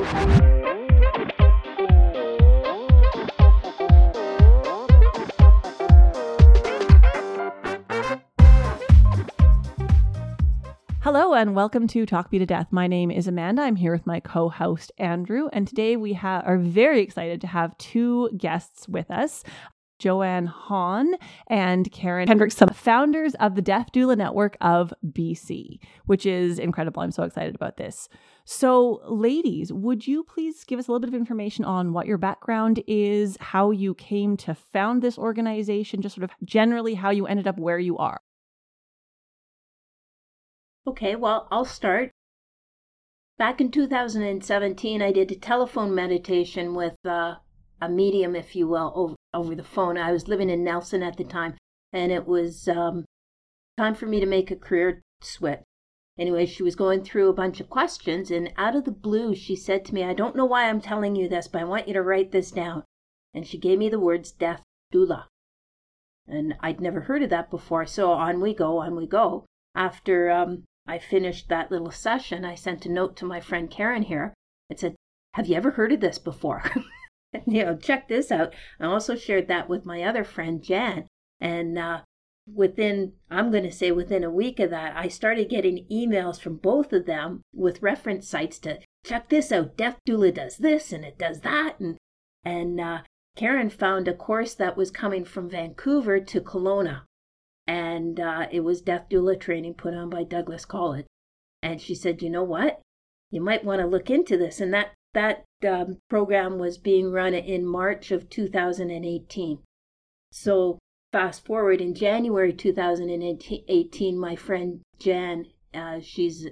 Hello and welcome to Talk Me to Death. My name is Amanda. I'm here with my co-host Andrew, and today we ha- are very excited to have two guests with us. Jo-Anne Haun and Karen Hendrickson, founders of the Death Doula Network of BC, which is incredible. I'm so excited about this. So, ladies, would you please give us a little bit of information on what your background is, how you came to found this organization, just sort of generally how you ended up where you are? Okay, well, I'll start. Back in 2017, I did a telephone meditation with uh, a medium, if you will, over, over the phone. I was living in Nelson at the time, and it was um, time for me to make a career switch. Anyway, she was going through a bunch of questions, and out of the blue, she said to me, I don't know why I'm telling you this, but I want you to write this down. And she gave me the words death doula. And I'd never heard of that before, so on we go, on we go. After um, I finished that little session, I sent a note to my friend Karen here. It said, Have you ever heard of this before? you know, check this out. I also shared that with my other friend, Jan. And uh, within, I'm going to say within a week of that, I started getting emails from both of them with reference sites to check this out. Death Doula does this and it does that. And, and uh, Karen found a course that was coming from Vancouver to Kelowna and uh, it was death doula training put on by Douglas College. And she said, you know what? You might want to look into this. And that that um, program was being run in March of 2018. So fast forward in January 2018, my friend Jan, uh, she's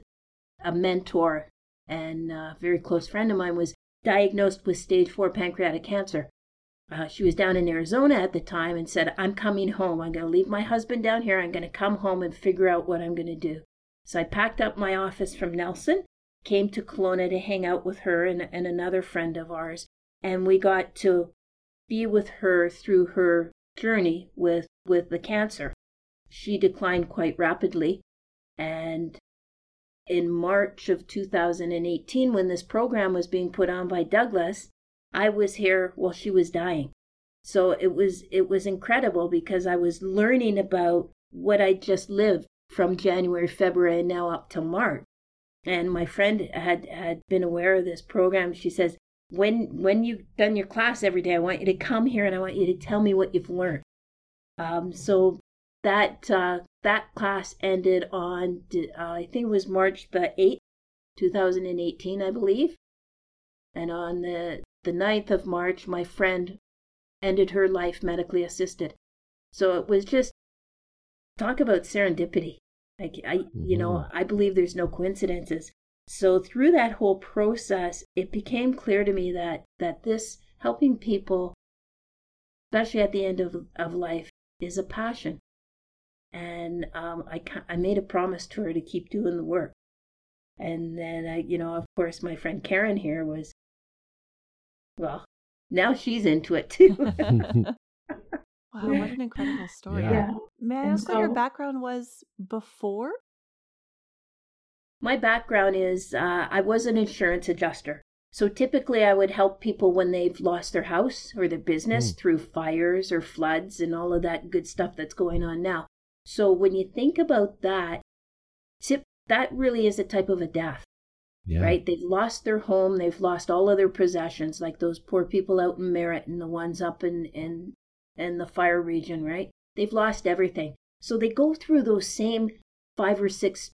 a mentor and a very close friend of mine, was diagnosed with stage four pancreatic cancer. Uh, she was down in Arizona at the time and said, I'm coming home. I'm going to leave my husband down here. I'm going to come home and figure out what I'm going to do. So I packed up my office from Nelson, came to Kelowna to hang out with her and, and another friend of ours. And we got to be with her through her journey with, with the cancer. She declined quite rapidly. And in March of 2018, when this program was being put on by Douglas, I was here while she was dying. So it was it was incredible because I was learning about what I just lived from January, February, and now up to March. And my friend had had been aware of this program. She says, "When when you've done your class every day, I want you to come here and I want you to tell me what you've learned." Um, so that uh, that class ended on uh, I think it was March the eighth, two thousand and eighteen, I believe. And on the the 9th of March, my friend ended her life medically assisted. So it was just talk about serendipity. Like I, mm-hmm. you know, mm-hmm. I believe there's no coincidences. So through that whole process, it became clear to me that that this helping people, especially at the end of of life, is a passion. And um, I I made a promise to her to keep doing the work. And then I, you know, of course, my friend Karen here was well, now she's into it too. wow, what an incredible story. Yeah. May I ask so, what your background was before? My background is uh, I was an insurance adjuster. So typically, I would help people when they've lost their house or their business mm. through fires or floods and all of that good stuff that's going on now. So when you think about that, tip, that really is a type of a death yeah. right? They've lost their home, they've lost all of their possessions, like those poor people out in Merritt and the ones up in in in the fire region, right? They've lost everything. So they go through those same five or six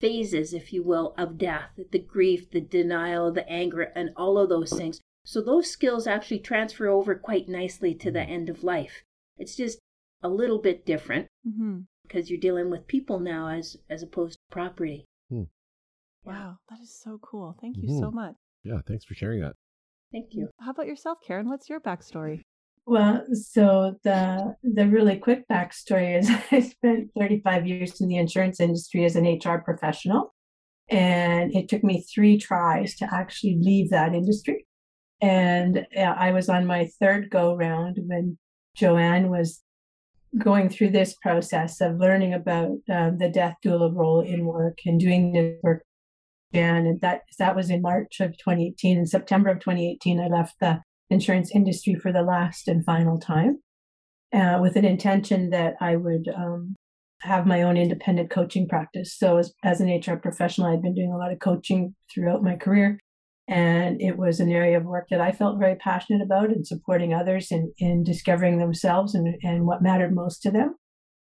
phases, if you will, of death the grief, the denial, the anger, and all of those things. So those skills actually transfer over quite nicely to the end of life. It's just a little bit different mm-hmm. because you're dealing with people now as as opposed to property. Hmm. Wow, that is so cool. Thank you mm-hmm. so much. Yeah, thanks for sharing that. Thank you. How about yourself, Karen? What's your backstory? Well, so the the really quick backstory is I spent 35 years in the insurance industry as an HR professional, and it took me three tries to actually leave that industry. And uh, I was on my third go round when Jo-Anne was going through this process of learning about uh, the death doula role in work and doing this work And that that was in March of 2018. In September of 2018, I left the insurance industry for the last and final time, uh, with an intention that I would um, have my own independent coaching practice. So, as, as an HR professional, I'd been doing a lot of coaching throughout my career. And it was an area of work that I felt very passionate about and supporting others in, in discovering themselves and, and what mattered most to them.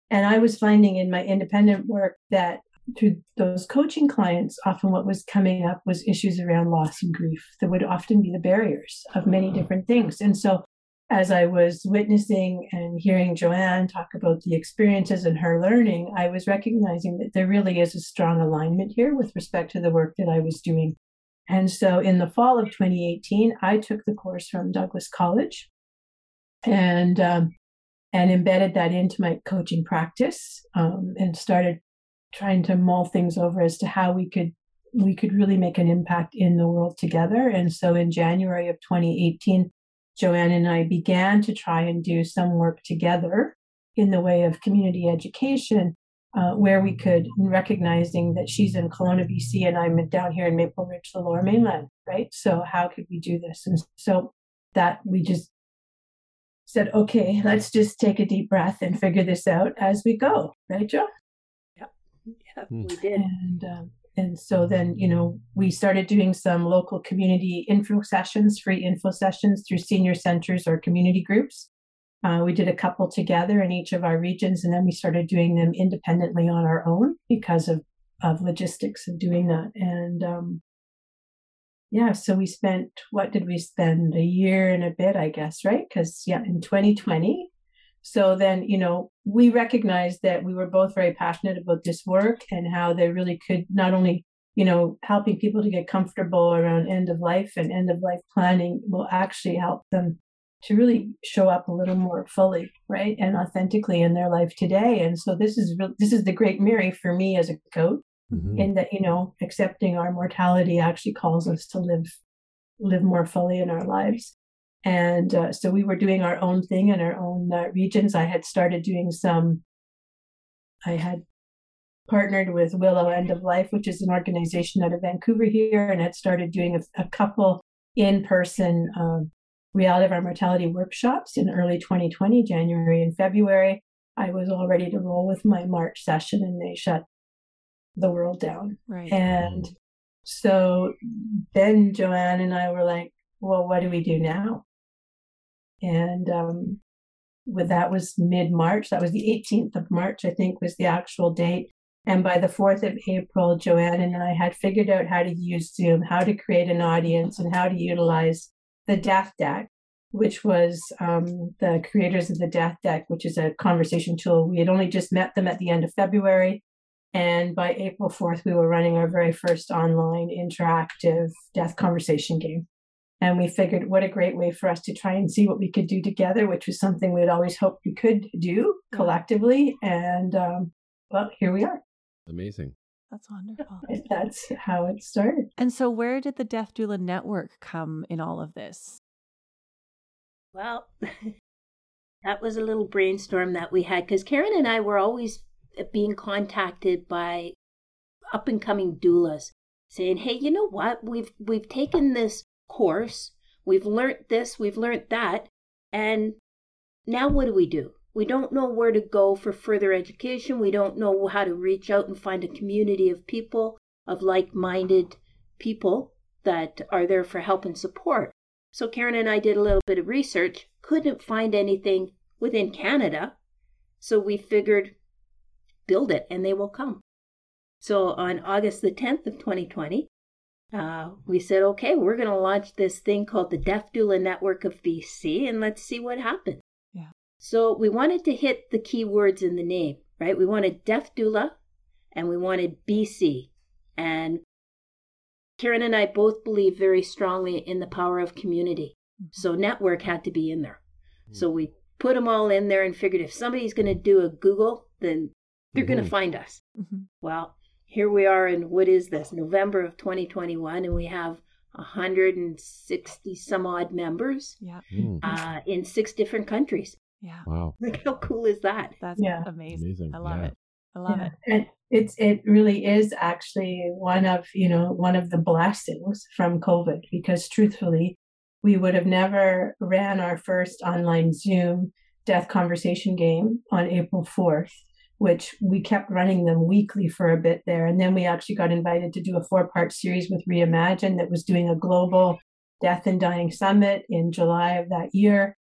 And I was finding in my independent work that through those coaching clients, often what was coming up was issues around loss and grief that would often be the barriers of many different things. And so as I was witnessing and hearing Jo-Anne talk about the experiences and her learning, I was recognizing that there really is a strong alignment here with respect to the work that I was doing. And so in the fall of 2018, I took the course from Douglas College and um, and embedded that into my coaching practice um, and started trying to mull things over as to how we could we could really make an impact in the world together. And so in January of 2018, Jo-Anne and I began to try and do some work together in the way of community education, uh, where we could, recognizing that she's in Kelowna, BC, and I'm down here in Maple Ridge, the lower mainland, right? So, how could we do this? And so that we just said, okay, let's just take a deep breath and figure this out as we go, right, Joe? Yeah, hmm. we did. And um, and so then you know we started doing some local community info sessions, free info sessions through senior centers or community groups. Uh, we did a couple together in each of our regions, and then we started doing them independently on our own because of of logistics of doing that. And um, yeah, so we spent what did we spend a year and a bit, I guess, right? Because yeah, in 2020 so then, you know, we recognized that we were both very passionate about this work and how they really could not only, you know, helping people to get comfortable around end of life and end of life planning will actually help them to really show up a little more fully, right, and authentically in their life today. And so this is re- this is the great Mary for me as a coach, mm-hmm. in that you know, accepting our mortality actually calls us to live live more fully in our lives. And uh, so we were doing our own thing in our own uh, regions. I had started doing some, I had partnered with Willow End of Life, which is an organization out of Vancouver here, and had started doing a, a couple in person uh, reality of our mortality workshops in early 2020, January and February. I was all ready to roll with my March session, and they shut the world down. Right. And so then Jo-Anne and I were like, well, what do we do now? And um, with that was mid March. That was the 18th of March, I think, was the actual date. And by the 4th of April, Jo-Anne and I had figured out how to use Zoom, how to create an audience, and how to utilize the Death Deck, which was um, the creators of the Death Deck, which is a conversation tool. We had only just met them at the end of February. And by April 4th, we were running our very first online interactive death conversation game. And we figured what a great way for us to try and see what we could do together, which was something we'd always hoped we could do collectively. And um, well, here we are. Amazing. That's wonderful. That's how it started. And so, where did the Death Doula Network come in all of this? Well, that was a little brainstorm that we had because Karen and I were always being contacted by up and coming doulas saying, "Hey, you know what? We've we've taken this course. We've learnt this, we've learnt that. And now what do we do? We don't know where to go for further education. We don't know how to reach out and find a community of people, of like minded people that are there for help and support. So Karen and I did a little bit of research, couldn't find anything within Canada. So we figured build it and they will come. So on August the 10th of 2020, uh, we said, okay, we're going to launch this thing called the Death Doula Network of BC, and let's see what happens. Yeah. So we wanted to hit the key words in the name, right? We wanted Death Doula, and we wanted BC. And Karen and I both believe very strongly in the power of community. Mm-hmm. So network had to be in there. Mm-hmm. So we put them all in there and figured if somebody's going to do a Google, then they're mm-hmm. going to find us. Mm-hmm. Well, here we are in what is this november of 2021 and we have 160 some odd members yeah. Mm. Uh, in six different countries yeah wow like how cool is that that's yeah. amazing. amazing i love yeah. it I love Yeah. it. And it's it really is actually one of you know one of the blessings from COVID because truthfully, we would have never ran our first online Zoom death conversation game on April fourth, which we kept running them weekly for a bit there, and then we actually got invited to do a four part series with Reimagine that was doing a global death and dying summit in July of that year.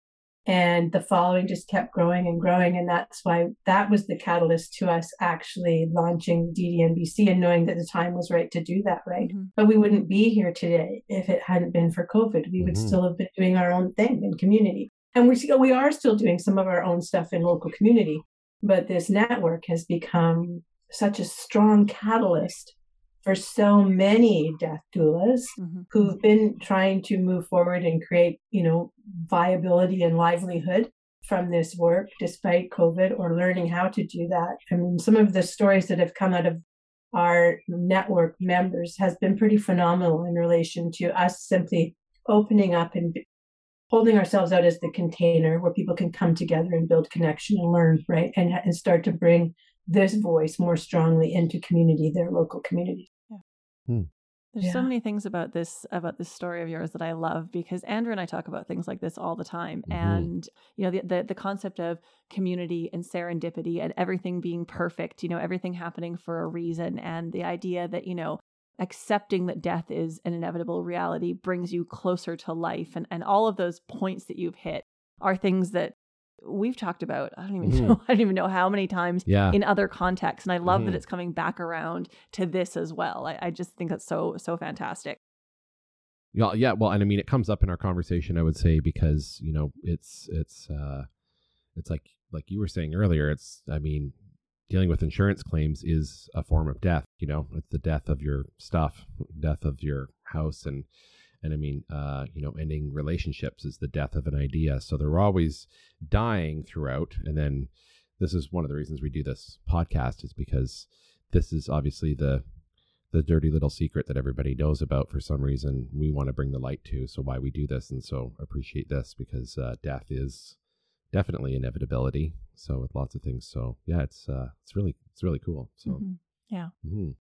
And the following just kept growing and growing. And that's why that was the catalyst to us actually launching ddnbc and knowing that the time was right to do that right? Mhm. but we wouldn't be here today if it hadn't been for covid. We would Mhm. still have been doing our own thing in community. And we still we are still doing some of our own stuff in local community but this network has become such a strong catalyst for so many death doulas Mhm. who've been trying to move forward and create, you know, viability and livelihood from this work despite COVID or learning how to do that. I mean, some of the stories that have come out of our network members has been pretty phenomenal in relation to us simply opening up and holding ourselves out as the container where people can come together and build connection and learn, right? And, and start to bring this voice more strongly into community, their local community. yeah There's so many things about this about this story of yours that I love because Andrew and I talk about things like this all the time, Mhm. and you know the, the the concept of community and serendipity and everything being perfect, you know everything happening for a reason, and the idea that you know accepting that death is an inevitable reality brings you closer to life, and and all of those points that you've hit are things that we've talked about. I don't even Mhm. know. I don't even know how many times Yeah. in other contexts. And I love that Mhm. it's coming back around to this as well. I, I just think that's so, so fantastic. Yeah, yeah. Well, and I mean, it comes up in our conversation, I would say, because you know, it's it's uh, it's like like you were saying earlier. It's I mean, dealing with insurance claims is a form of death. You know, it's the death of your stuff, death of your house, and and I mean, uh, you know, ending relationships is the death of an idea. So they're always dying throughout, and then this is one of the reasons we do this podcast is because this is obviously the the dirty little secret that everybody knows about for some reason we want to bring the light to so why we do this and so appreciate this because uh, death is definitely inevitability so with lots of things so yeah it's uh it's really it's really cool so Mhm. Yeah. mhm.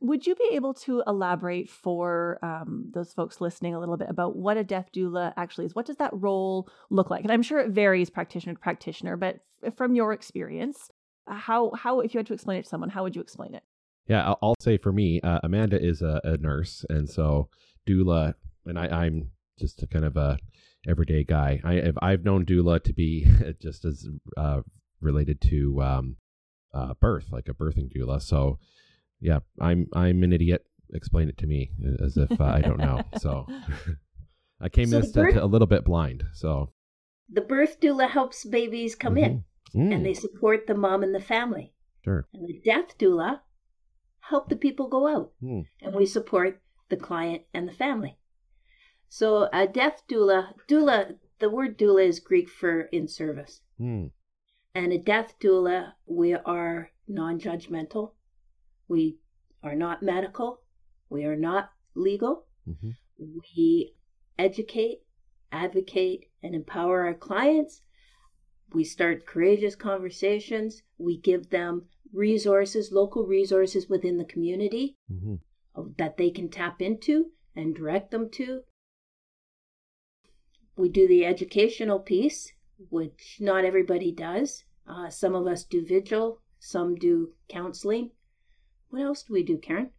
Would you be able to elaborate for um, those folks listening a little bit about what a death doula actually is? What does that role look like? And I'm sure it varies practitioner to practitioner, but f- from your experience, how how if you had to explain it to someone, how would you explain it? yeah I'll, I'll say for me uh, amanda is a, a nurse and so doula and I, i'm just a kind of a everyday guy. I have i've known doula to be just as uh, related to um, uh, birth like a birthing doula. So yeah i'm i'm an idiot. Explain it to me as if uh, i don't know. So i came So the birth- a little bit blind so. The birth doula helps babies come in. Mhm. and Mm, they support the mom and the family. sure. And the death doula help the people go out. Mm, and we support the client and the family. So a death doula, doula, the word doula is Greek for in service. mm, And a death doula, we are non-judgmental. We are not medical. We are not legal. mhm. We educate, advocate, and empower our clients. We start courageous conversations. We give them resources, local resources within the community mm-hmm. that they can tap into and direct them to. We do the educational piece, which not everybody does. Uh, some of us do vigil, some do counseling. What else do we do, Karen?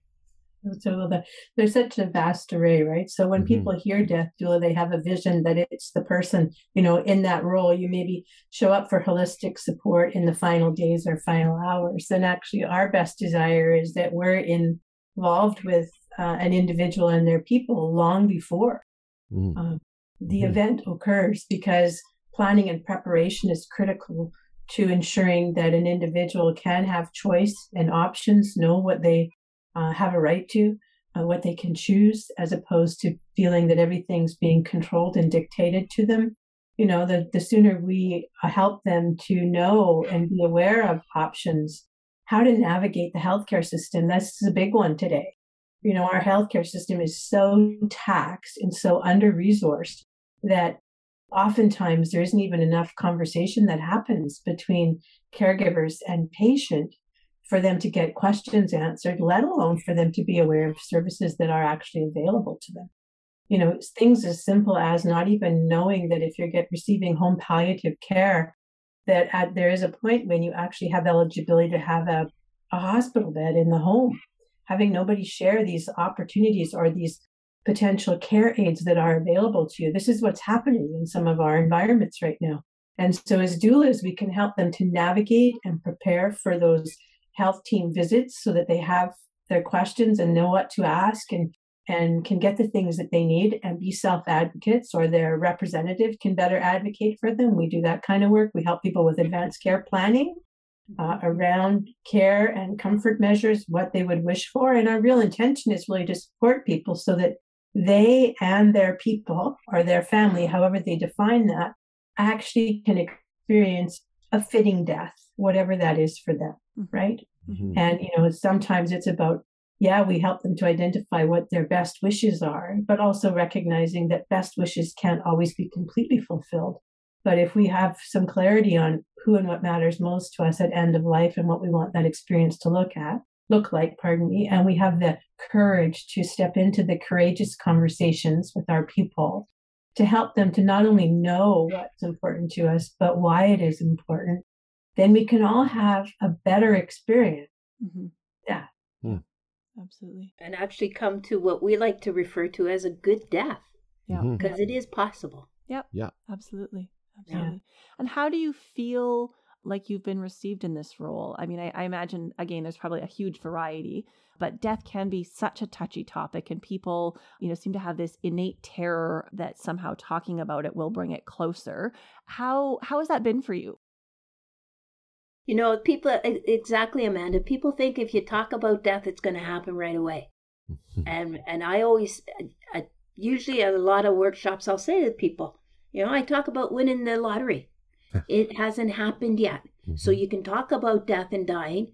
So the, there's such a vast array, right? So when Mhm. people hear death doula, they have a vision that it's the person, you know, in that role. You maybe show up for holistic support in the final days or final hours. And actually, our best desire is that we're in, involved with uh, an individual and their people long before Mm, uh, the Mhm. event occurs because planning and preparation is critical to ensuring that an individual can have choice and options, know what they uh, have a right to, uh, what they can choose, as opposed to feeling that everything's being controlled and dictated to them. You know, the, the sooner we uh, help them to know and be aware of options, how to navigate the healthcare system, that's a big one today you know our healthcare system is so taxed and so under resourced that oftentimes there isn't even enough conversation that happens between caregivers and patient for them to get questions answered, let alone for them to be aware of services that are actually available to them. You know, things as simple as not even knowing that if you're get receiving home palliative care, that at, there is a point when you actually have eligibility to have a, a hospital bed in the home. Having nobody share these opportunities or these potential care aids that are available to you. This is what's happening in some of our environments right now. And so, as doulas, we can help them to navigate and prepare for those health team visits so that they have their questions and know what to ask and and can get the things that they need and be self advocates or their representative can better advocate for them. We do that kind of work. We help people with advanced care planning uh, around care and comfort measures, what they would wish for. And our real intention is really to support people so that they and their people or their family, however they define that, actually can experience a fitting death, whatever that is for them, mm-hmm. right? Mm-hmm. And, you know, sometimes it's about, yeah, we help them to identify what their best wishes are, but also recognizing that best wishes can't always be completely fulfilled. But if we have some clarity on who and what matters most to us at end of life and what we want that experience to look at, look like, pardon me, and we have the courage to step into the courageous conversations with our people to help them to not only know what's important to us, but why it is important, then we can all have a better experience. Mm-hmm. Yeah. Hmm. Absolutely. And actually come to what we like to refer to as a good death. Yeah. Because mm-hmm. it is possible. Yep. Yeah. Absolutely. Absolutely. Yeah. And how do you feel like you've been received in this role? I mean, I, I, imagine, again, there's probably a huge variety, but death can be such a touchy topic, and people, you know, seem to have this innate terror that somehow talking about it will bring it closer. How how has that been for you? You know, people exactly, Amanda. People think if you talk about death, it's going to happen right away, and and I always, I, usually at a lot of workshops, I'll say to people, you know, I talk about winning the lottery it hasn't happened yet. Mm-hmm. So you can talk about death and dying,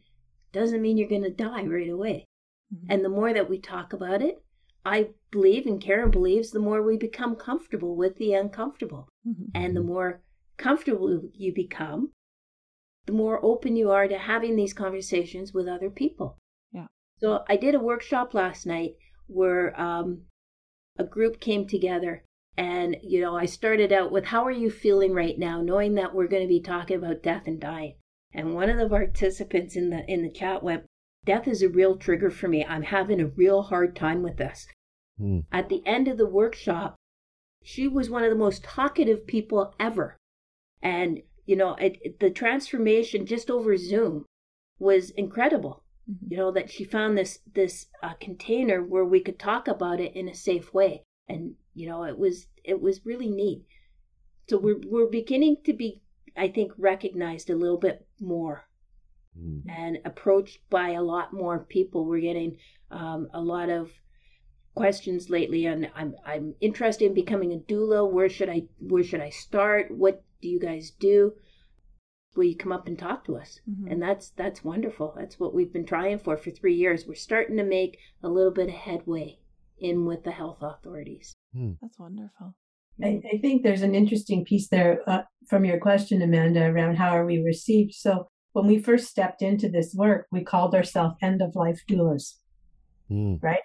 doesn't mean you're going to die right away. Mm-hmm. And the more that we talk about it, I believe, and Karen believes, the more we become comfortable with the uncomfortable. Mm-hmm. And the more comfortable you become, the more open you are to having these conversations with other people. Yeah. So I did a workshop last night where um, a group came together and, you know, I started out with, How are you feeling right now, knowing that we're going to be talking about death and dying? And one of the participants in the in the chat went, Death is a real trigger for me. I'm having a real hard time with this. Mm. At the end of the workshop, she was one of the most talkative people ever. And, you know, it, the transformation just over Zoom was incredible. Mm-hmm. You know, that she found this this uh, container where we could talk about it in a safe way. And you know, it was it was really neat. So we're we're beginning to be, I think, recognized a little bit more mm. and approached by a lot more people. We're getting um, a lot of questions lately, and I'm I'm interested in becoming a doula. Where should I where should I start? What do you guys do? Will you come up and talk to us? Mm-hmm. And that's that's wonderful. That's what we've been trying for for three years. We're starting to make a little bit of headway in with the health authorities. Hmm. That's wonderful. I, I, think there's an interesting piece there uh, from your question, Amanda, around how are we received. So when we first stepped into this work, we called ourselves end of life doulas, hmm. right?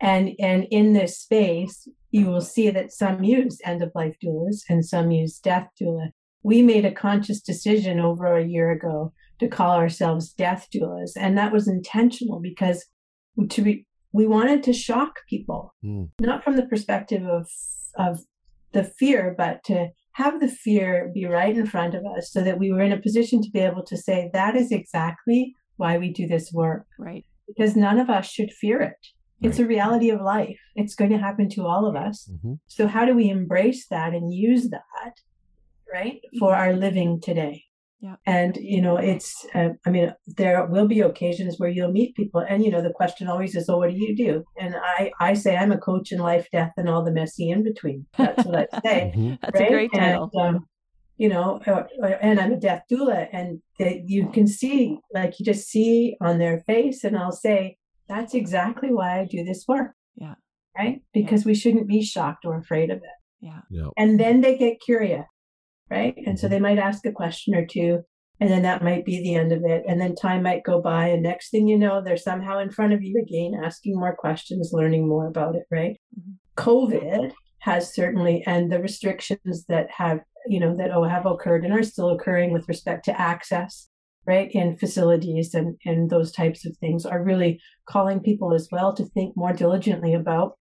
And and in this space, you will see that some use end of life doulas and some use death doula. We made a conscious decision over a year ago to call ourselves death doulas, and that was intentional because to be we wanted to shock people, mm. not from the perspective of of the fear, but to have the fear be right in front of us so that we were in a position to be able to say that is exactly why we do this work. Right. Because none of us should fear it. It's right. a reality of life. It's going to happen to all of us. Mm-hmm. So how do we embrace that and use that, right, for our living today? Yeah. And, you know, it's, uh, I mean, there will be occasions where you'll meet people and, you know, the question always is, oh, what do you do? And I, I say I'm a coach in life, death, and all the messy in between. That's what I say. mm-hmm. That's right? a great title. And, um, you know, uh, uh, and I'm a death doula and they, you can see, like you just see on their face and I'll say, that's exactly why I do this work. Yeah. Right. Because yeah. we shouldn't be shocked or afraid of it. Yeah. Yeah. And then they get curious, right? And so Mhm. they might ask a question or two, and then that might be the end of it. And then time might go by, and next thing you know, they're somehow in front of you again, asking more questions, learning more about it, right? Mhm. COVID has certainly, and the restrictions that have, you know, that oh, have occurred and are still occurring with respect to access, right, in facilities and, and those types of things are really calling people as well to think more diligently about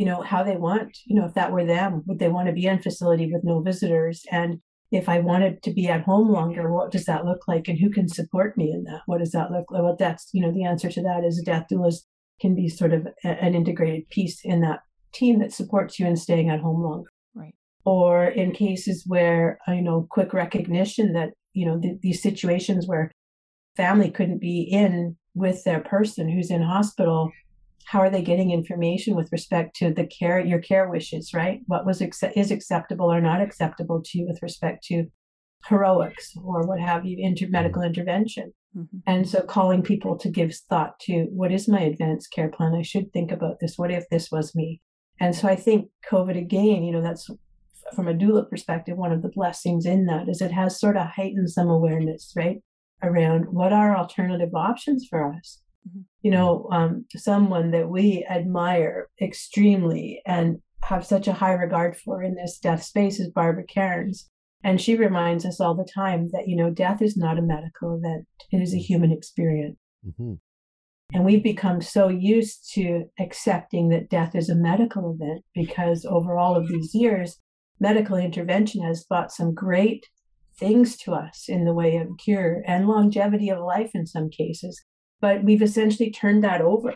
you know how they want you know if that were them would they want to be in facility with no visitors? And if i wanted to be at home longer what does that look like? And who can support me in that? What does that look like? Well that's you know the answer to that is a death doulas can be sort of a, an integrated piece in that team that supports you in staying at home longer. Right. or in cases where you know quick recognition that you know th- these situations where family couldn't be in with their person who's in hospital how are they getting information with respect to the care your care wishes right? What was is acceptable or not acceptable to you with respect to heroics or what have you inter- medical intervention. Mhm. and so calling people to give thought to what is my advanced care plan? I should think about this. What if this was me? And so i think covid again you know that's from a doula perspective one of the blessings in that is it has sort of heightened some awareness right around what are alternative options for us. You know um, someone that we admire extremely and have such a high regard for in this death space is Barbara Karnes. And she reminds us all the time that you know death is not a medical event. It is a human experience. Hmm and we've become so used to accepting that death is a medical event because over all of these years, medical intervention has brought some great things to us in the way of cure and longevity of life in some cases. But we've essentially turned that over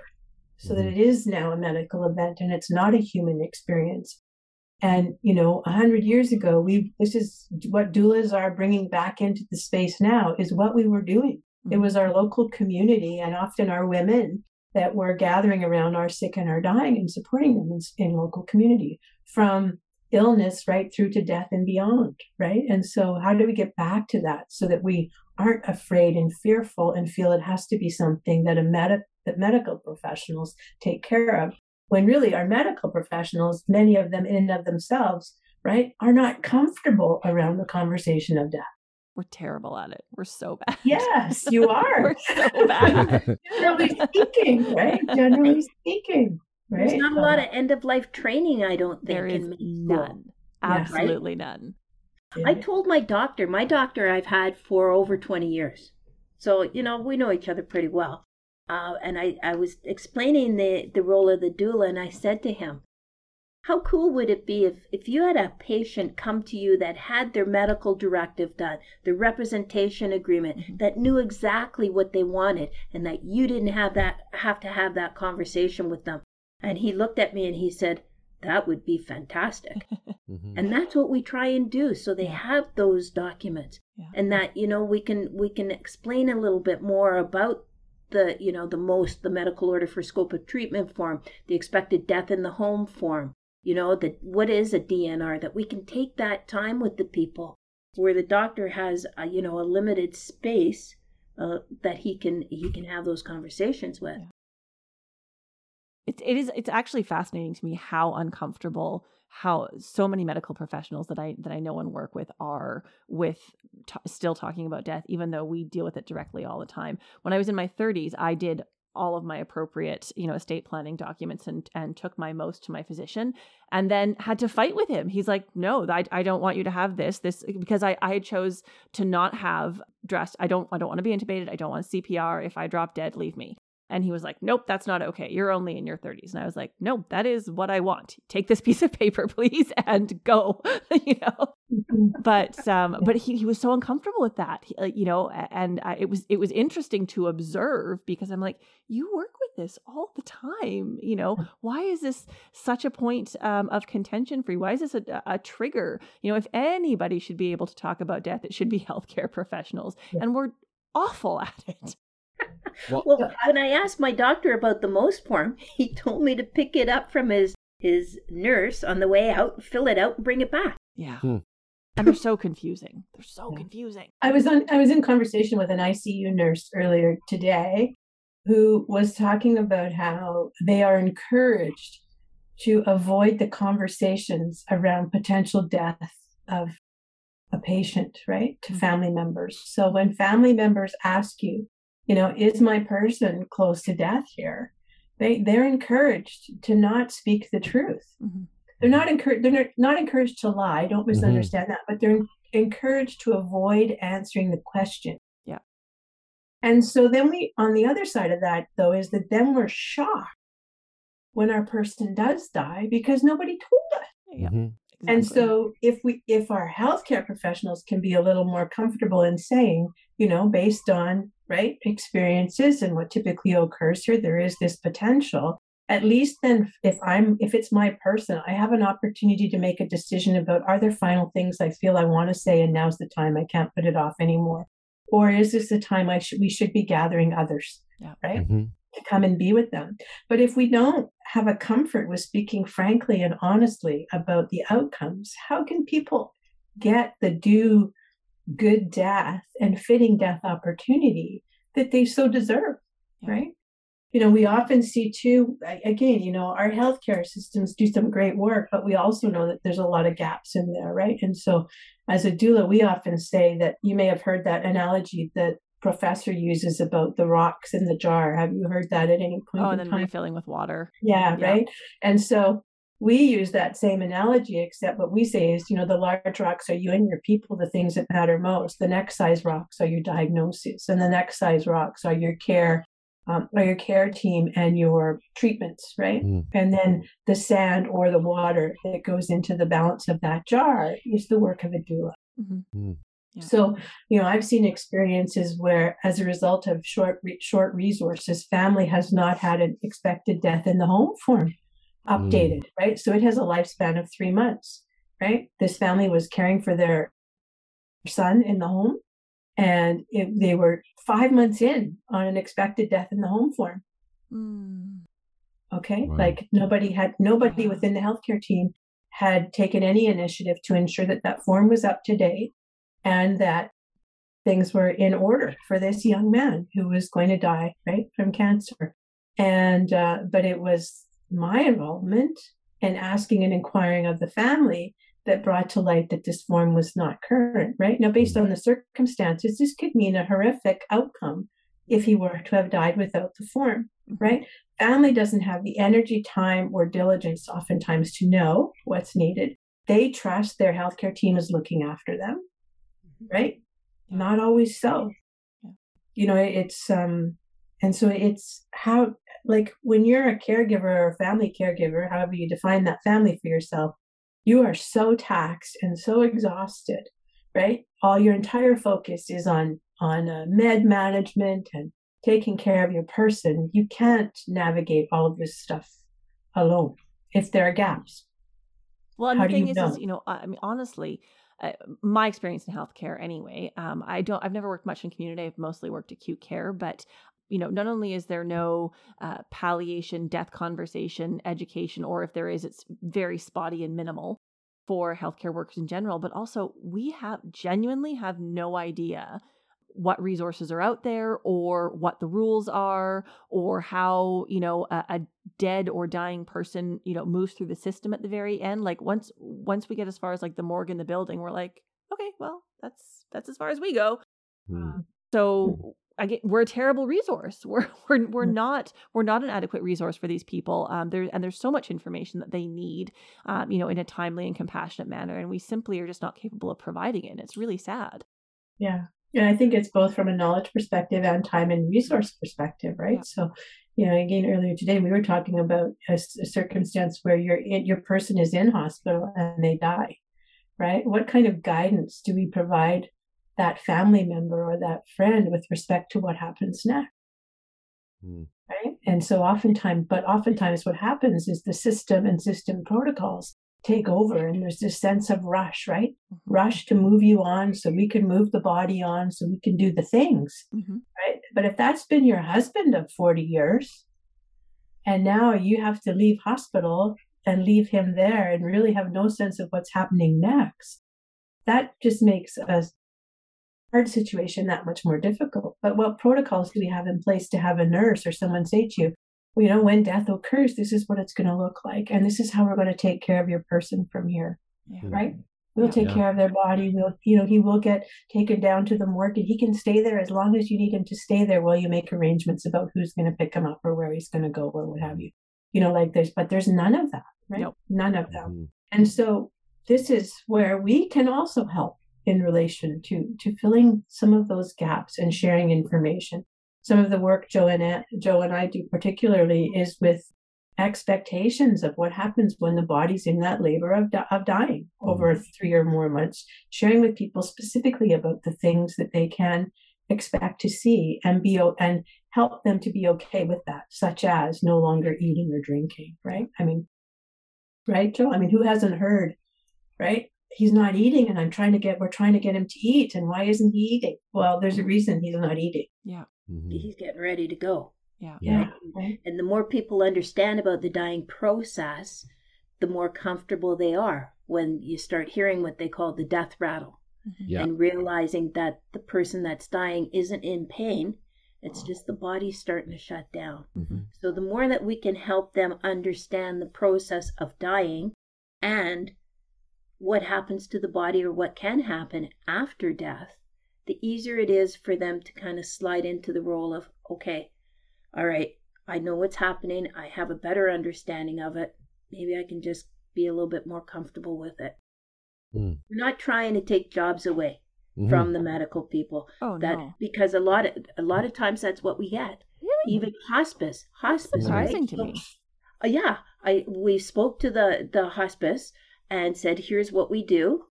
so that Mhm. it is now a medical event and it's not a human experience. And you know, a hundred years ago, we this is what doulas are bringing back into the space now is what we were doing it was our local community and often our women that were gathering around our sick and our dying and supporting them in, in local community from illness right through to death and beyond right and so how do we get back to that so that we aren't afraid and fearful and feel it has to be something that a medic that medical professionals take care of when really our medical professionals many of them in and of themselves right are not comfortable around the conversation of death We're terrible at it. We're so bad. yes you are We're so bad. generally speaking, right? Generally speaking, right? There's not a lot uh, of end of life training, I don't think, there is in med school. none. Yeah. Right? Absolutely none. Yeah. I told my doctor, my doctor I've had for over 20 years. So, you know, we know each other pretty well. Uh, and I, I was explaining the, the role of the doula, and I said to him, How cool would it be if, if you had a patient come to you that had their medical directive done, the representation agreement, Mhm. that knew exactly what they wanted, and that you didn't have that have to have that conversation with them? And he looked at me and he said, That would be fantastic. hmm and that's what we try and do so they have those documents Yeah. and that you know we can we can explain a little bit more about the you know the MOST the medical order for scope of treatment form the expected death in the home form you know that what is a dnr that we can take that time with the people where the doctor has a, you know a limited space uh, that he can he can have those conversations with Yeah. It, it is it's actually fascinating to me how uncomfortable how so many medical professionals that I that I know and work with are with t- still talking about death even though we deal with it directly all the time. When I was in my 30s, I did all of my appropriate, you know, estate planning documents and and took my MOST to my physician and then had to fight with him. He's like, "No, I, I don't want you to have this. This because I I chose to not have dressed. I don't I don't want to be intubated. I don't want CPR. If I drop dead, leave me." And he was like, Nope, that's not okay. You're only in your 30s. And I was like, Nope, that is what I want. Take this piece of paper, please, and go. you know. But um, but he, he was so uncomfortable with that. He, uh, you know, and I, it was it was interesting to observe because I'm like, you work with this all the time. You know, why is this such a point um, of contention for you? Why is this a, a trigger? You know, if anybody should be able to talk about death, it should be healthcare professionals, and we're awful at it. Well, Well, when I asked my doctor about the MOST form, he told me to pick it up from his his nurse on the way out, fill it out, and bring it back. Yeah. Hmm. And they're so confusing. They're so Yeah. confusing. I was on I was in conversation with an ICU nurse earlier today who was talking about how they are encouraged to avoid the conversations around potential death of a patient, right, to mm-hmm. family members. So when family members ask you, you know, is my person close to death here? They they're encouraged to not speak the truth. Mm-hmm. They're not encouraged. They're not encouraged to lie. Don't mm-hmm. misunderstand mm-hmm. that, but they're encouraged to avoid answering the question. Yeah. And so then we, on the other side of that, though, is that then we're shocked when our person does die because nobody told us. Yeah. Mm-hmm. Exactly. And so if we if our healthcare professionals can be a little more comfortable in saying, you know, based on right experiences and what typically occurs here, there is this potential. At least then if I'm if it's my person, I have an opportunity to make a decision about are there final things I feel I want to say and now's the time I can't put it off anymore. Or is this the time I should we should be gathering others? Yeah. Right. Mm-hmm to come and be with them. But if we don't have a comfort with speaking frankly and honestly about the outcomes, how can people get the due good death and fitting death opportunity that they so deserve? Right. You know, we often see too, again, you know, our healthcare systems do some great work, but we also know that there's a lot of gaps in there, right? And so, as a doula, we often say that you may have heard that analogy that professor uses about the rocks in the jar. Have you heard that at any point? Oh, and then time? refilling with water. Yeah, yeah, right. And so we use that same analogy, except what we say is, you know, the large rocks are you and your people, the things that matter most. The next size rocks are your diagnosis, and the next size rocks are your care, um, are your care team and your treatments, right? Mm. And then the sand or the water that goes into the balance of that jar is the work of a doula. Mm-hmm. Mm. So, you know, I've seen experiences where, as a result of short short resources, family has not had an expected death in the home form updated, mm. right? So it has a lifespan of three months, right? This family was caring for their son in the home, and it, they were five months in on an expected death in the home form. Mm. Okay, like nobody had nobody within the healthcare team had taken any initiative to ensure that that form was up to date and that things were in order for this young man who was going to die right from cancer. And uh, but it was my involvement in asking and inquiring of the family that brought to light that this form was not current right? Now based on the circumstances this could mean a horrific outcome if he were to have died without the form mm-hmm. right? Family doesn't have the energy time or diligence oftentimes to know what's needed. They trust their healthcare team is looking after them right? Not always so. You know, it's um and so it's how like when you're a caregiver or a family caregiver, however you define that family for yourself, you are so taxed and so exhausted, right? All your entire focus is on on uh, med management and taking care of your person. You can't navigate all of this stuff alone if there are gaps. Well, and How the thing is, is, you know, I mean, honestly, uh, my experience in healthcare anyway. Um, I don't. I've never worked much in community. I've mostly worked acute care, but you know, not only is there no uh, palliation, death conversation, education, or if there is, it's very spotty and minimal for healthcare workers in general, but also we have genuinely have no idea what resources are out there or what the rules are or how you know a, a, dead or dying person you know moves through the system at the very end like once once we get as far as like the morgue in the building we're like okay well that's that's as far as we go mm. so I get, we're a terrible resource. We're we're we're hmm. not we're not an adequate resource for these people. Um, there and there's so much information that they need, um, you know, in a timely and compassionate manner, and we simply are just not capable of providing it. And it's really sad. Yeah, and I think it's both from a knowledge perspective and time and resource perspective, right? Yeah. So, you know, again, earlier today we were talking about a, a circumstance where your your person is in hospital and they die, right? What kind of guidance do we provide that family member or that friend with respect to what happens next? Mm. Right. And so oftentimes, but oftentimes what happens is the system and system protocols take over and there's this sense of rush right mm-hmm. rush to move you on so we can move the body on so we can do the things mm-hmm. right but if that's been your husband of 40 years and now you have to leave hospital and leave him there and really have no sense of what's happening next that just makes a hard situation that much more difficult but what protocols do we have in place to have a nurse or someone say to you you know, when death occurs, this is what it's going to look like. And this is how we're going to take care of your person from here. Yeah. Right? We'll take Yeah. care of their body. We'll, you know, he will get taken down to the morgue and he can stay there as long as you need him to stay there while you make arrangements about who's going to pick him up or where he's going to go or what have you. You know, like there's, but there's none of that, right? Nope. None of that. Mhm. And so this is where we can also help in relation to to filling some of those gaps and sharing information. Some of the work Joe and A- Joe and I do particularly is with expectations of what happens when the body's in that labor of, di- of dying over mm-hmm. three or more months, sharing with people specifically about the things that they can expect to see and be and help them to be okay with that, such as no longer eating or drinking. Right? I mean, right, Joe? I mean, who hasn't heard? Right? He's not eating, and I'm trying to get. We're trying to get him to eat, and why isn't he eating? Well, there's a reason he's not eating. Yeah. Mhm. He's getting ready to go. Yeah. Yeah. Right? And the more people understand about the dying process, the more comfortable they are when you start hearing what they call the death rattle Mhm. Yeah. and realizing that the person that's dying isn't in pain. It's just the body starting to shut down. Mhm. So the more that we can help them understand the process of dying and what happens to the body or what can happen after death, the easier it is for them to kind of slide into the role of, okay, all right, I know what's happening. I have a better understanding of it. Maybe I can just be a little bit more comfortable with it. Mm. We're not trying to take jobs away Mhm. from the medical people. Oh That no. because a lot of a lot of times that's what we get. Really? Even hospice, hospice, Surprising right? to So- me. uh, yeah, I we spoke to the the hospice and said, "Here's what we do."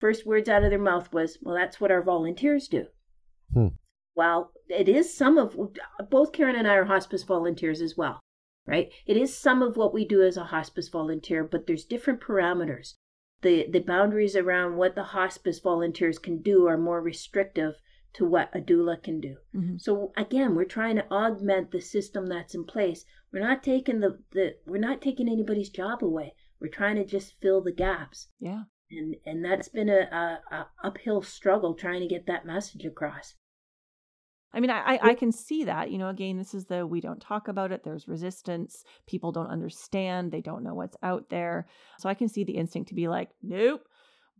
First words out of their mouth was, "Well, that's what our volunteers do." Hmm. Well, it is some of both Karen and I are hospice volunteers as well, right? It is some of what we do as a hospice volunteer, but there's different parameters. The the boundaries around what the hospice volunteers can do are more restrictive to what a doula can do. Mhm. So again, we're trying to augment the system that's in place. We're not taking the, the we're not taking anybody's job away. We're trying to just fill the gaps. Yeah. And and that's been a, a, a uphill struggle trying to get that message across. I mean, I, I I can see that. You know, again, this is the we don't talk about it. There's resistance. People don't understand. They don't know what's out there. So I can see the instinct to be like, nope.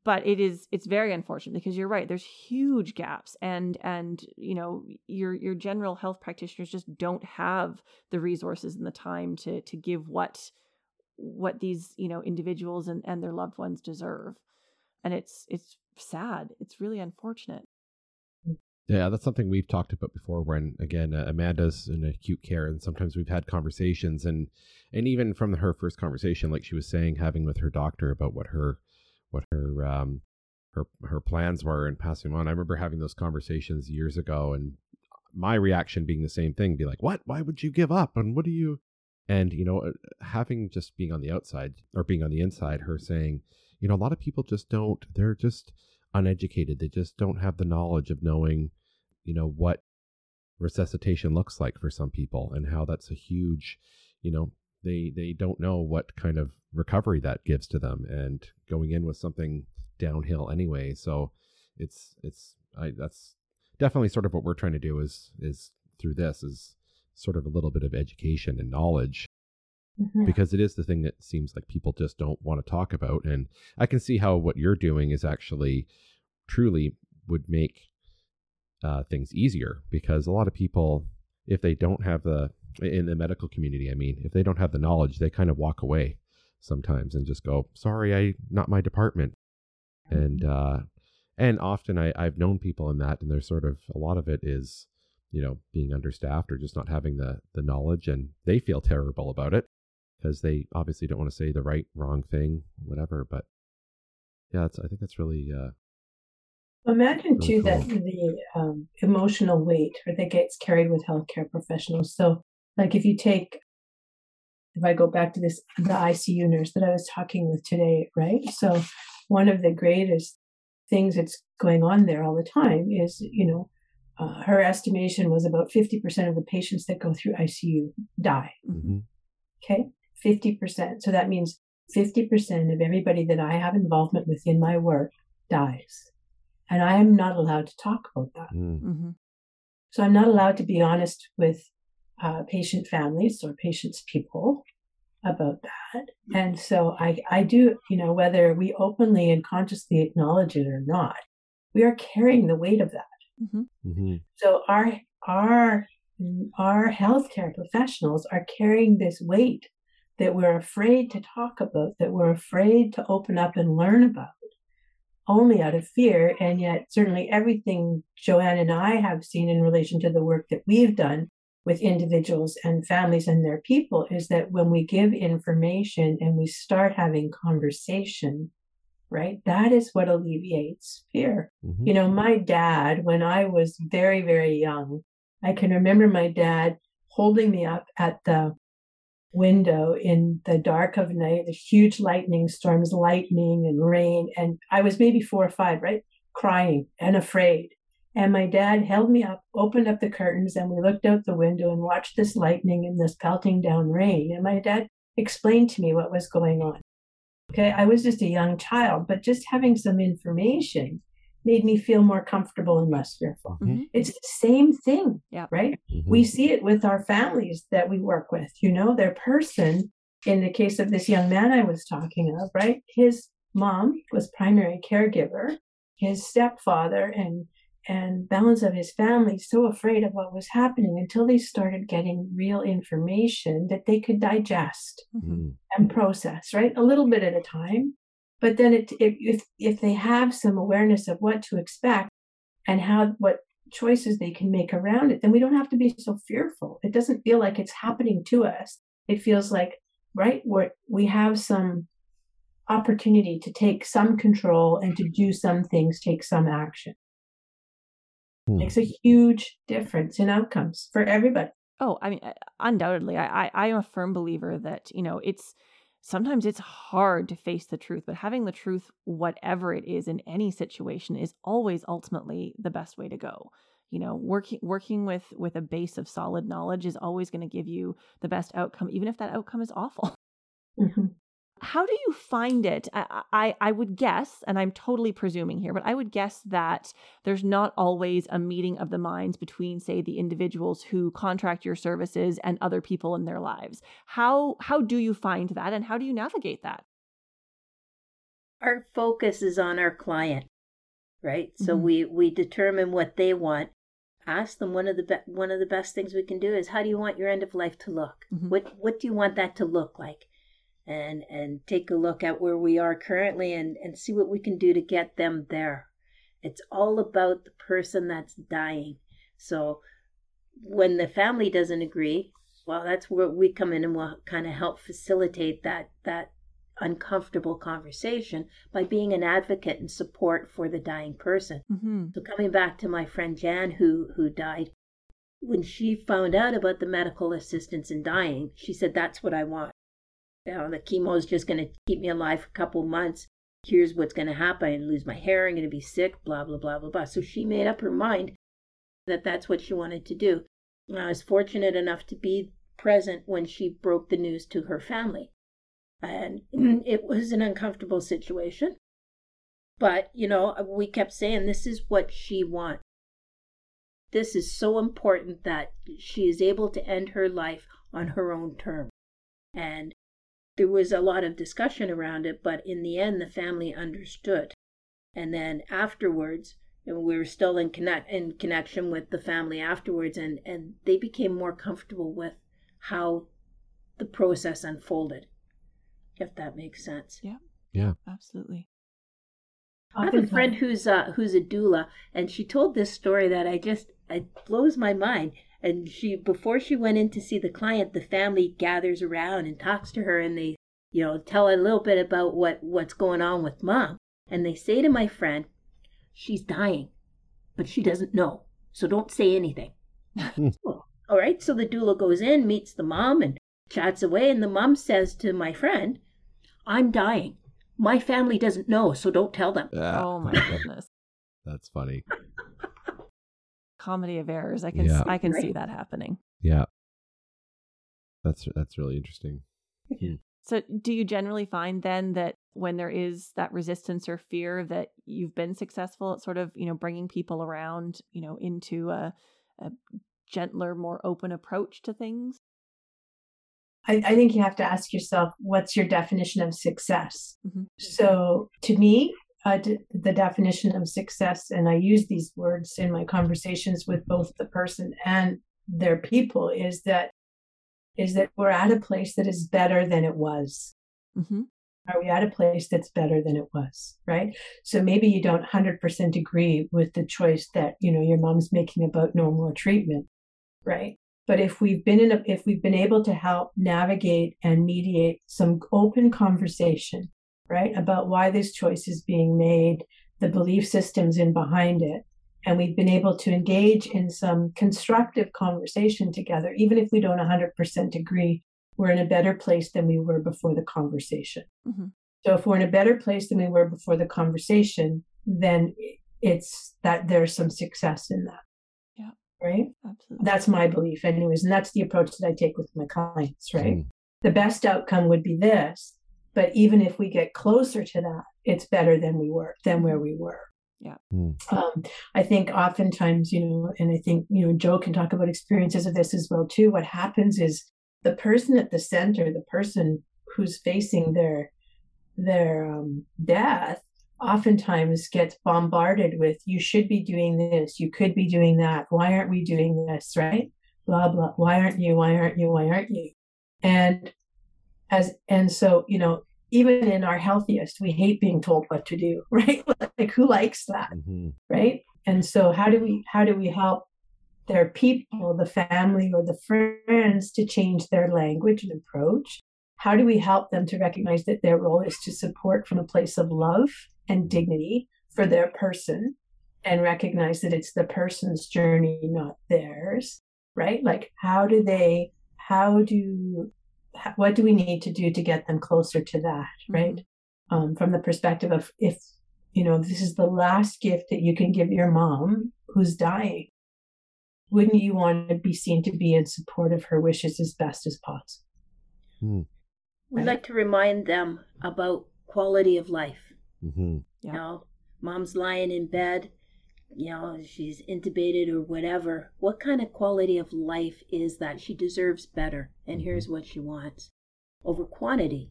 But it is it's very unfortunate because you're right. There's huge gaps, and and you know your your general health practitioners just don't have the resources and the time to to give what what these you know individuals and and their loved ones deserve, and it's it's sad. It's really unfortunate. Yeah, that's something we've talked about before. When again, uh, Amanda's in acute care, and sometimes we've had conversations, and and even from her first conversation, like she was saying, having with her doctor about what her what her um her her plans were and passing on. I remember having those conversations years ago, and my reaction being the same thing, be like, "What? Why would you give up? And what do you?" And you know, uh, having just being on the outside or being on the inside, her saying, you know, a lot of people just don't. They're just uneducated. They just don't have the knowledge of knowing you know what resuscitation looks like for some people and how that's a huge you know they they don't know what kind of recovery that gives to them and going in with something downhill anyway so it's it's i that's definitely sort of what we're trying to do is is through this is sort of a little bit of education and knowledge Mhm. because it is the thing that seems like people just don't want to talk about and i can see how what you're doing is actually truly would make uh, things easier because a lot of people if they don't have the in the medical community i mean if they don't have the knowledge they kind of walk away sometimes and just go sorry i not my department and uh and often i i've known people in that and there's sort of a lot of it is you know being understaffed or just not having the the knowledge and they feel terrible about it because they obviously don't want to say the right wrong thing whatever but yeah it's, i think that's really uh Imagine Really too that the um, emotional weight or that gets carried with healthcare professionals. So, like if you take, if I go back to this, the ICU nurse that I was talking with today, right? So, one of the greatest things that's going on there all the time is, you know, uh, her estimation was about 50% of the patients that go through ICU die. mhm. Okay. 50%. So that means 50% of everybody that I have involvement with in my work dies. And I am not allowed to talk about that. Mm. hmm So I'm not allowed to be honest with uh, patient families or patients' people about that. And so I, I do, you know, whether we openly and consciously acknowledge it or not, we are carrying the weight of that. Mm-hmm. Mm-hmm. So our our our healthcare professionals are carrying this weight that we're afraid to talk about, that we're afraid to open up and learn about, only out of fear. And yet, certainly, everything Jo-Anne and I have seen in relation to the work that we've done with individuals and families and their people is that when we give information and we start having conversation, right, that is what alleviates fear. Mm-hmm. You know, my dad, when I was very, very young, I can remember my dad holding me up at the window in the dark of night, the huge lightning storms, lightning and rain. And I was maybe four or five, right? Crying and afraid. And my dad held me up, opened up the curtains, and we looked out the window and watched this lightning and this pelting down rain. And my dad explained to me what was going on. Okay, I was just a young child, but just having some information made me feel more comfortable and less fearful. Mm-hmm. It's the same thing, Yeah. right? Mm-hmm. We see it with our families that we work with. You know, their person, in the case of this young man I was talking of, right? His mom was primary caregiver, his stepfather and and balance of his family so afraid of what was happening until they started getting real information that they could digest Mm-hmm. and process, right? A little bit at a time. But then it, if, if if they have some awareness of what to expect and how what choices they can make around it, then we don't have to be so fearful. It doesn't feel like it's happening to us. It feels like, right, we we have some opportunity to take some control and to do some things, take some action. Hmm. Makes a huge difference in outcomes for everybody. Oh, I mean, uh, undoubtedly, I, I I am a firm believer that you know it's sometimes it's hard to face the truth, but having the truth, whatever it is, in any situation, is always ultimately the best way to go. You know, working working with with a base of solid knowledge is always going to give you the best outcome, even if that outcome is awful. Mhm. How do you find it? I, I I would guess, and I'm totally presuming here, but I would guess that there's not always a meeting of the minds between, say, the individuals who contract your services and other people in their lives. How how do you find that, and how do you navigate that? Our focus is on our client, right? So Mhm. we we determine what they want. Ask them one of the be- one of the best things we can do is how do you want your end of life to look? Mhm. What what do you want that to look like? And and take a look at where we are currently and and see what we can do to get them there. It's all about the person that's dying. So when the family doesn't agree, well, that's where we come in and we'll kind of help facilitate that that uncomfortable conversation by being an advocate and support for the dying person. Mm-hmm. So coming back to my friend Jan who who died, when she found out about the medical assistance in dying, she said, "That's what I want. Know, the chemo is just going to keep me alive for a couple months. Here's what's going to happen: I lose my hair, I'm going to be sick, blah blah blah blah blah." So she made up her mind that that's what she wanted to do. And I was fortunate enough to be present when she broke the news to her family, and it was an uncomfortable situation. But you know, we kept saying this is what she wants this is so important that she is able to end her life on her own terms. And there was a lot of discussion around it, but in the end, the family understood. And then afterwards, and we were still in connect in connection with the family afterwards, and and they became more comfortable with how the process unfolded, if that makes sense. Yeah. Yeah. Absolutely. I have a friend who's uh, who's a doula, and she told this story that I just it blows my mind. And she before she went in to see the client, the family gathers around and talks to her, and they you know tell a little bit about what what's going on with mom, and they say to my friend, she's dying, but she doesn't know, so don't say anything. All right, so the doula goes in, meets the mom, and chats away, and the mom says to my friend, "I'm dying." My family doesn't know, so don't tell them. Ah. Oh my goodness. That's funny. Comedy of errors. I can Yeah. I can Right. see that happening. Yeah. That's that's really interesting. So, do you generally find then that when there is that resistance or fear that you've been successful at sort of, you know, bringing people around, you know, into a, a gentler, more open approach to things? I, I think you have to ask yourself, what's your definition of success? Mhm. So, to me, uh, the definition of success, and I use these words in my conversations with both the person and their people, is that is that we're at a place that is better than it was. hmm Are we at a place that's better than it was? Right. So maybe you don't hundred percent agree with the choice that you know your mom's making about no more treatment, right? But if we've been in a, if we've been able to help navigate and mediate some open conversation, right, about why this choice is being made, the belief systems in behind it, and we've been able to engage in some constructive conversation together, even if we don't 100% agree, we're in a better place than we were before the conversation. hmm So if we're in a better place than we were before the conversation, then it's that there's some success in that. Yeah. Right. Absolutely. That's my belief, anyways. And that's the approach that I take with my clients, right? Mm. The best outcome would be this. But even if we get closer to that, it's better than we were, than where we were. Mm. Um, I think oftentimes, you know, and I think, you know, Joe can talk about experiences of this as well, too. What happens is the person at the center, the person who's facing their their um, death oftentimes gets bombarded with you should be doing this. You could be doing that. Why aren't we doing this? Right? Blah blah. Why aren't you? Why aren't you? Why aren't you? And as and so you know even in our healthiest we hate being told what to do right? Like who likes that Mhm. right? And so how do we how do we help their people the family or the friends to change their language and approach? How do we help them to recognize that their role is to support from a place of love and dignity for their person and recognize that it's the person's journey not theirs right? Like how do they how do what do we need to do to get them closer to that right um, from the perspective of if you know this is the last gift that you can give your mom who's dying wouldn't you want to be seen to be in support of her wishes as best as possible Mm. We Right. like to remind them about quality of life. Mhm. Yeah. You know, mom's lying in bed, you know, she's intubated or whatever. What kind of quality of life is that? She deserves better, and here's what she wants over quantity,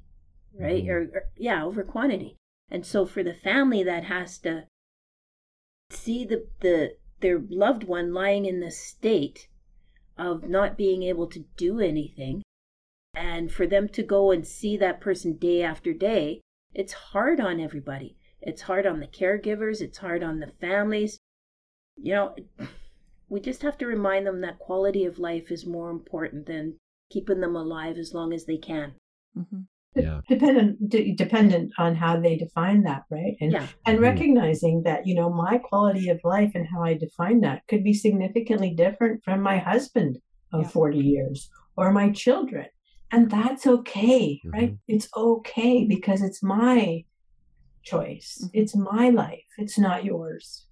right? Mhm. Or, or yeah, over quantity. And so for the family that has to see the the their loved one lying in this state of not being able to do anything and for them to go and see that person day after day it's hard on everybody it's hard on the caregivers it's hard on the families you know we just have to remind them that quality of life is more important than keeping them alive as long as they can Mm-hmm. Yeah. dependent d- dependent on how they define that right and yeah and Mhm. recognizing that you know my quality of life and how i define that could be significantly different from my husband of Yeah. 40 years or my children and that's okay right Mhm. it's okay because it's my choice Mhm. it's my life it's not yours Interesting.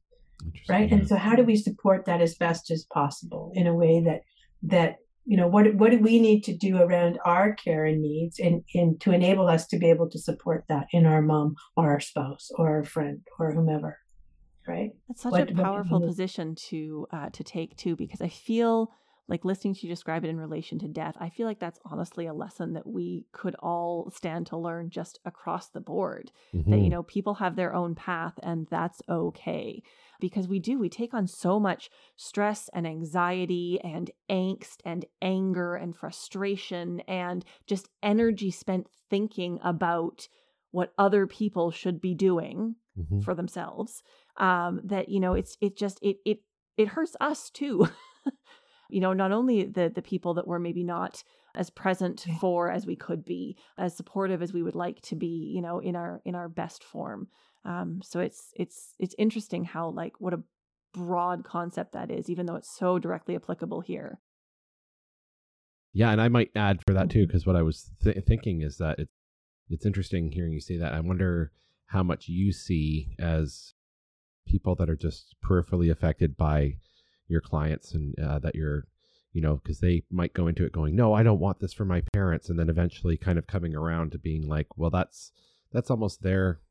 Right? And so how do we support that as best as possible in a way that that you know what what do we need to do around our care and needs and, and to enable us to be able to support that in our mom or our spouse or our friend or whomever right? That's such What- a powerful position to uh, to take too, because I feel like listening to you describe it in relation to death. I feel like that's honestly a lesson that we could all stand to learn just across the board. That you Mhm. know people have their own path, and that's okay. Because we do, we take on so much stress and anxiety and angst and anger and frustration and just energy spent thinking about what other people should be doing Mhm. for themselves um that you know it's it just it it it hurts us too you know not only the the people that we're maybe not as present for as we could be as supportive as we would like to be you know in our in our best form um so it's it's it's interesting how like what a broad concept that is even though it's so directly applicable here Yeah, and I might add for that too, Mhm. because what I was th- thinking is that it's it's interesting hearing you say that. I wonder how much you see as people that are just peripherally affected by your clients, and uh, that you're, you know, because they might go into it going, "No, I don't want this for my parents," and then eventually kind of coming around to being like, "Well, that's that's almost their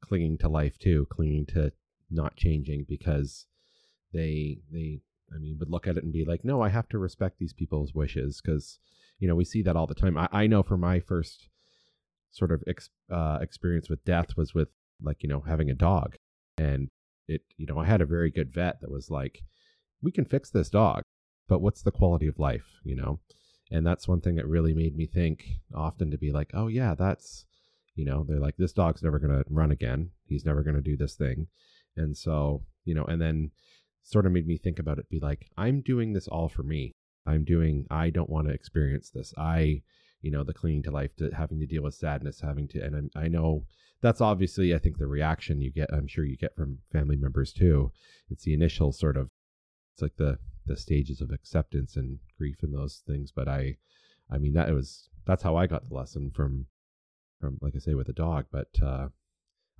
clinging to life too, clinging to not changing because they they I mean, would look at it and be like, no, I have to respect these people's wishes because, you know, we see that all the time. I, I know for my first sort of ex, uh, experience with death was with like, you know, having a dog. And it, you know, I had a very good vet that was like, we can fix this dog, but what's the quality of life, you know? And that's one thing that really made me think often to be like, oh, yeah, that's, you know, they're like, this dog's never going to run again. He's never going to do this thing. And so, you know, and then sort of made me think about it, be like, I'm doing this all for me. I'm doing, I don't want to experience this. I, you know, the clinging to life, to having to deal with sadness, having to, and I'm, I know that's obviously, I think the reaction you get, I'm sure you get from family members too. It's the initial sort of, it's like the, the stages of acceptance and grief and those things. But I, I mean, that was, that's how I got the lesson from, from, like I say, with the dog. But, uh,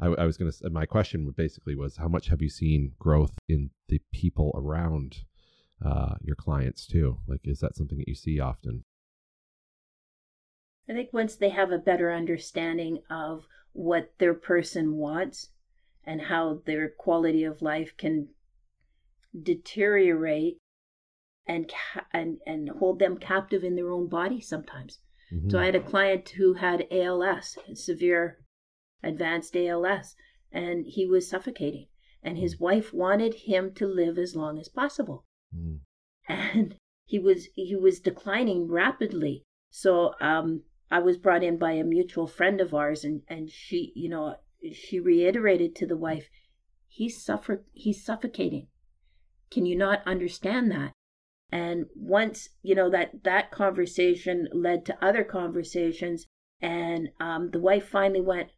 I, I was to. My question basically was, how much have you seen growth in the people around uh, your clients too? Like, is that something that you see often? I think once they have a better understanding of what their person wants and how their quality of life can deteriorate and ca- and and hold them captive in their own body sometimes. Mm-hmm. So I had a client who had ALS, severe advanced ALS, and he was suffocating. And his mm. wife wanted him to live as long as possible. Mm. And he was he was declining rapidly. So um, I was brought in by a mutual friend of ours, and and she, you know, she reiterated to the wife, "He's suffer he's suffocating. Can you not understand that?" And once you know that that conversation led to other conversations, and um, the wife finally went,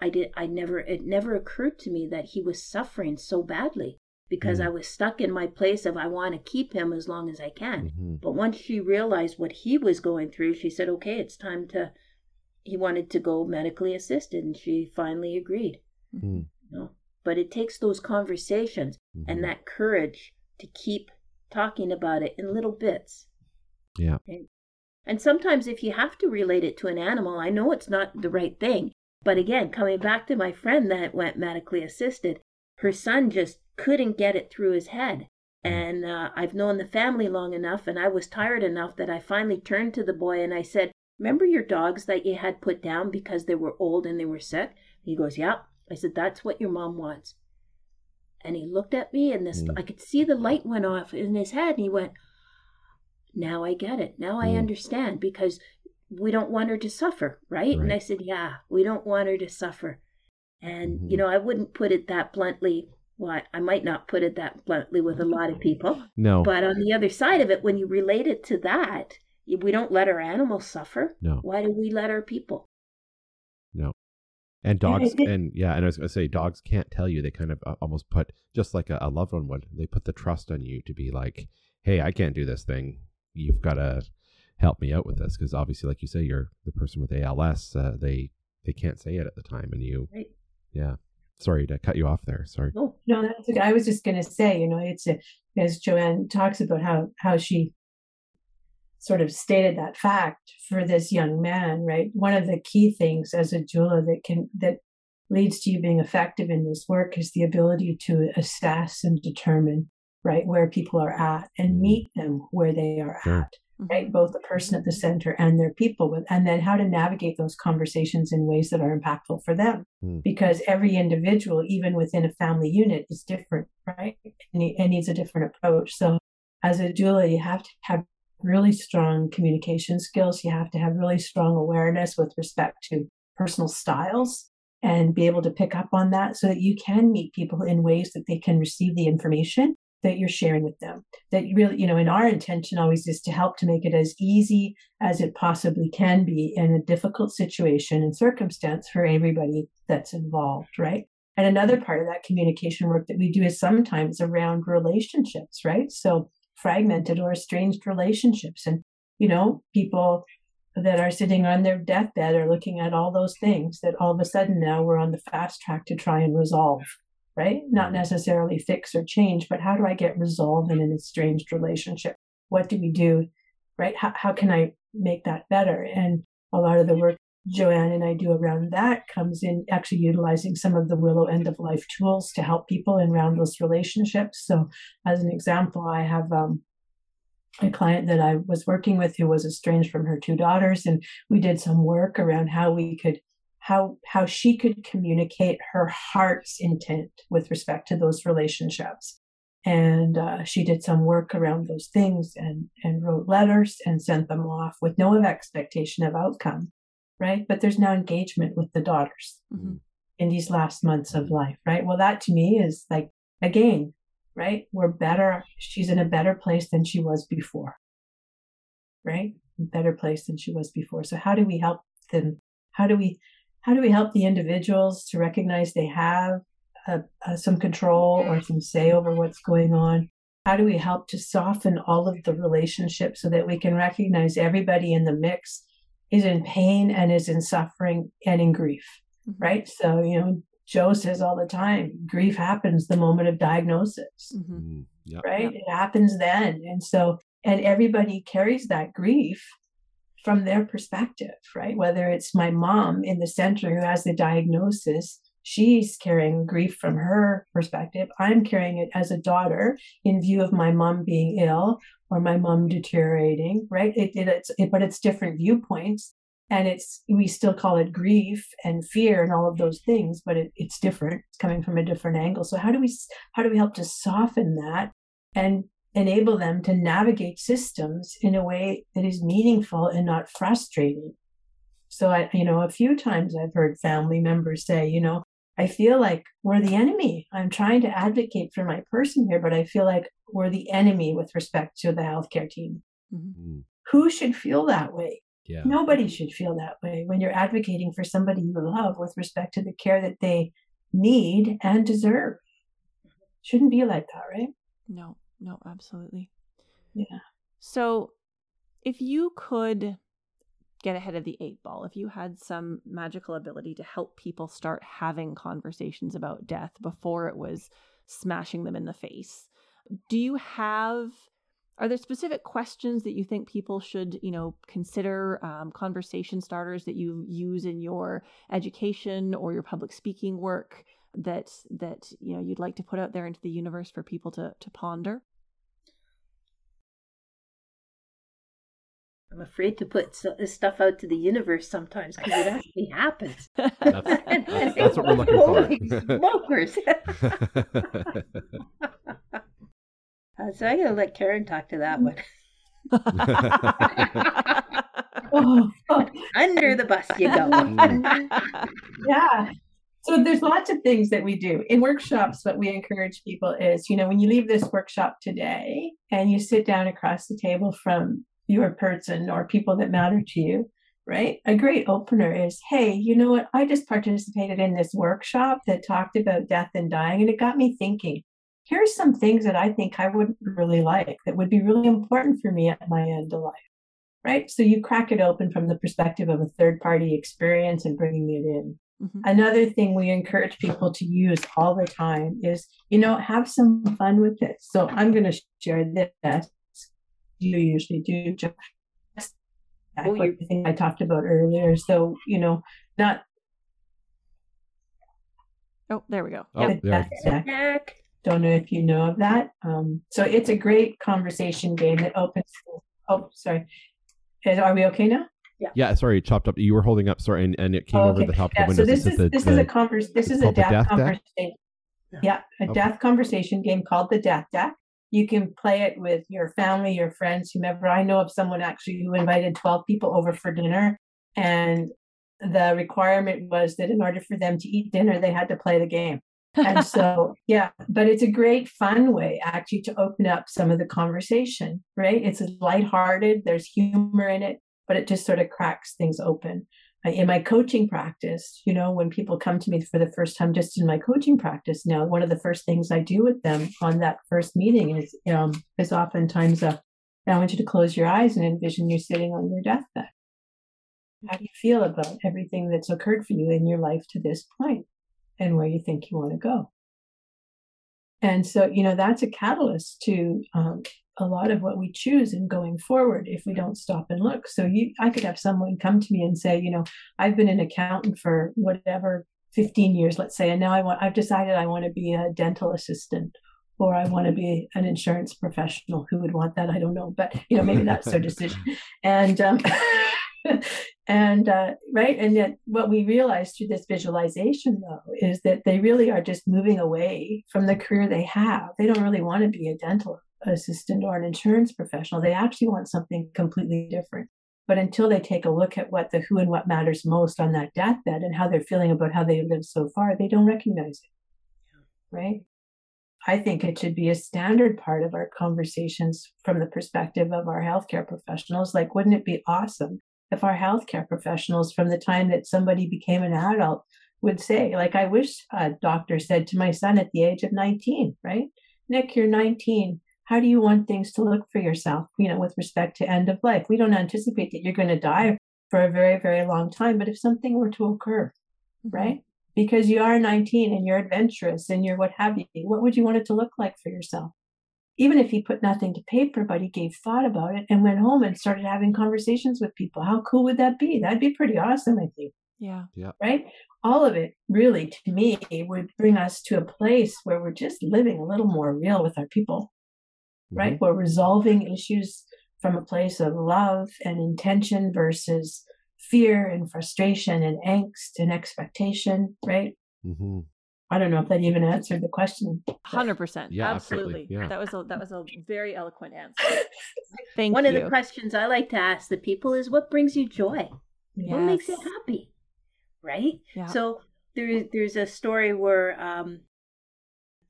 I did I never it never occurred to me that he was suffering so badly because mm. I was stuck in my place of I want to keep him as long as I can. Mm-hmm. But once she realized what he was going through, she said, "Okay, it's time to." He wanted to go medically assisted, and she finally agreed. Mm. You know? But it takes those conversations mm-hmm. and that courage to keep talking about it in little bits. Yeah. And sometimes, if you have to relate it to an animal, I know it's not the right thing, but again, coming back to my friend that went medically assisted, her son just couldn't get it through his head. Mm. And uh, I've known the family long enough, and I was tired enough that I finally turned to the boy and I said, Remember your dogs that you had put down because they were old and they were sick? He goes, Yeah. I said, That's what your mom wants. And he looked at me, and this, mm. I could see the light went off in his head, and he went, Now I get it. Now I mm. understand because we don't want her to suffer, right? right? And I said, yeah, we don't want her to suffer. And, mm-hmm. you know, I wouldn't put it that bluntly. Well, I might not put it that bluntly with a lot of people. No. But on the other side of it, when you relate it to that, we don't let our animals suffer. No. Why do we let our people? And dogs, and yeah, and I was going to say, dogs can't tell you. They kind of uh, almost put, just like a, a loved one would, they put the trust on you to be like, hey, I can't do this thing. You've got to help me out with this because obviously like you say you're the person with als uh, they they can't say it at the time and you right. yeah sorry to cut you off there sorry no no that's okay. i was just going to say you know it's a, as Jo-Anne talks about how how she sort of stated that fact for this young man right one of the key things as a doula that can that leads to you being effective in this work is the ability to assess and determine right where people are at and mm. meet them where they are sure. at right mm-hmm. both the person at the center and their people with and then how to navigate those conversations in ways that are impactful for them mm. because every individual even within a family unit is different right and, it needs a different approach so as a doula you have to have really strong communication skills you have to have really strong awareness with respect to personal styles and be able to pick up on that so that you can meet people in ways that they can receive the information that you're sharing with them. That you really, you know, and our intention always is to help to make it as easy as it possibly can be in a difficult situation and circumstance for everybody that's involved, right? And another part of that communication work that we do is sometimes around relationships, right? So fragmented or estranged relationships. And, you know, people that are sitting on their deathbed are looking at all those things that all of a sudden now we're on the fast track to try and resolve right? Not mm-hmm. necessarily fix or change, but how do I get resolved in an estranged relationship? What do we do, right? How, how can I make that better? And a lot of the work Jo-Anne and I do around that comes in actually utilizing some of the Willow end of life tools to help people around those relationships. So, as an example, I have um, a client that I was working with who was estranged from her two daughters, and we did some work around how we could how how she could communicate her heart's intent with respect to those relationships and uh, she did some work around those things and and wrote letters and sent them off with no expectation of outcome right? But there's now engagement with the daughters mm-hmm. in these last months of life right? Well that to me is like again right? We're better she's in a better place than she was before right? Better place than she was before. So how do we help them? How do we how do we help the individuals to recognize they have uh, uh, some control or some say over what's going on? How do we help to soften all of the relationships so that we can recognize everybody in the mix is in pain and is in suffering and in grief, mm-hmm. right? So, you know, Joe says all the time, grief happens the moment of diagnosis, mm-hmm. mm, yep. right? Yep. It happens then. And so, and everybody carries that grief from their perspective, right? Whether it's my mom in the center who has the diagnosis she's carrying grief from her perspective. I'm carrying it as a daughter in view of my mom being ill or my mom deteriorating, right? It, it, it's, it, but it's different viewpoints. And it's, we still call it grief and fear and all of those things, but it, it's different. It's coming from a different angle. So how do we, how do we help to soften that and enable them to navigate systems in a way that is meaningful and not frustrating? So I, you know, a few times I've heard family members say, you know, I feel like we're the enemy. I'm trying to advocate for my person here, but I feel like we're the enemy with respect to the healthcare team. Mm-hmm. Mm. Who should feel that way? Yeah. Nobody should feel that way when you're advocating for somebody you love with respect to the care that they need and deserve. Shouldn't be like that, right? No, no, absolutely. Yeah. So if you could get ahead of the eight ball, if you had some magical ability to help people start having conversations about death before it was smashing them in the face, do you have are there specific questions that you think people should you know consider um, conversation starters that you use in your education or your public speaking work that that you know you'd like to put out there into the universe for people to to ponder I'm afraid to put so, this stuff out to the universe sometimes because it actually happens. That's, that's, that's what we're looking for. Smokers. uh, so I gotta let Karen talk to that one. oh, oh. Under the bus you go. yeah. So there's lots of things that we do in workshops. What we encourage people is, you know, when you leave this workshop today and you sit down across the table from your person or people that matter to you, right? A great opener is, hey, you know what? I just participated in this workshop that talked about death and dying, and it got me thinking. Here's some things that I think I would really like that would be really important for me at my end of life, right? So you crack it open from the perspective of a third party experience and bringing it in. Mm-hmm. Another thing we encourage people to use all the time is, you know, have some fun with it. So I'm going to share this you usually do just oh, like the thing I talked about earlier. So, you know, not Oh, there we go. Oh, yeah. Don't know if you know of that. Um, so it's a great conversation game that opens. Oh, sorry. Are we okay now? Yeah. Yeah. Sorry, chopped up. You were holding up. Sorry, and, and it came oh, okay. over the top yeah, of the window. So this is, is this the, is a converse. This is a death, death conversation. Deck? Yeah, a okay. death conversation game called the Death Deck you can play it with your family, your friends, whomever. I know of someone actually who invited 12 people over for dinner, and the requirement was that in order for them to eat dinner, they had to play the game. and so, yeah, but it's a great fun way actually to open up some of the conversation, right? It's lighthearted, there's humor in it, but it just sort of cracks things open in my coaching practice, you know, when people come to me for the first time, just in my coaching practice now, one of the first things I do with them on that first meeting is um, is oftentimes a, I want you to close your eyes and envision you're sitting on your deathbed. How do you feel about everything that's occurred for you in your life to this point, and where you think you want to go? And so, you know, that's a catalyst to um, a lot of what we choose in going forward if we don't stop and look. So you I could have someone come to me and say, you know, I've been an accountant for whatever 15 years, let's say, and now I want I've decided I want to be a dental assistant or I want to be an insurance professional. Who would want that? I don't know, but you know, maybe that's their decision. And um, and uh, right, and yet what we realize through this visualization, though, is that they really are just moving away from the career they have. They don't really want to be a dental assistant or an insurance professional. They actually want something completely different. But until they take a look at what the who and what matters most on that deathbed and how they're feeling about how they lived so far, they don't recognize it. Right? I think it should be a standard part of our conversations from the perspective of our healthcare professionals. Like, wouldn't it be awesome if our healthcare professionals, from the time that somebody became an adult, would say, like, I wish a doctor said to my son at the age of 19, right? Nick, you're 19. How do you want things to look for yourself, you know, with respect to end of life? We don't anticipate that you're going to die for a very, very long time. But if something were to occur, mm-hmm. right? Because you are 19 and you're adventurous and you're what have you, what would you want it to look like for yourself? even if he put nothing to paper, but he gave thought about it and went home and started having conversations with people. How cool would that be? That'd be pretty awesome, I think. Yeah. Yeah. Right? All of it really to me would bring us to a place where we're just living a little more real with our people. Mm-hmm. Right? We're resolving issues from a place of love and intention versus fear and frustration and angst and expectation, right? Mm-hmm. I don't know if that even answered the question. Hundred percent. Yeah, absolutely. absolutely. Yeah. That was a that was a very eloquent answer. Thank you. One you. of the questions I like to ask the people is, "What brings you joy? Yes. What makes you happy?" Right. Yeah. So there's there's a story where um,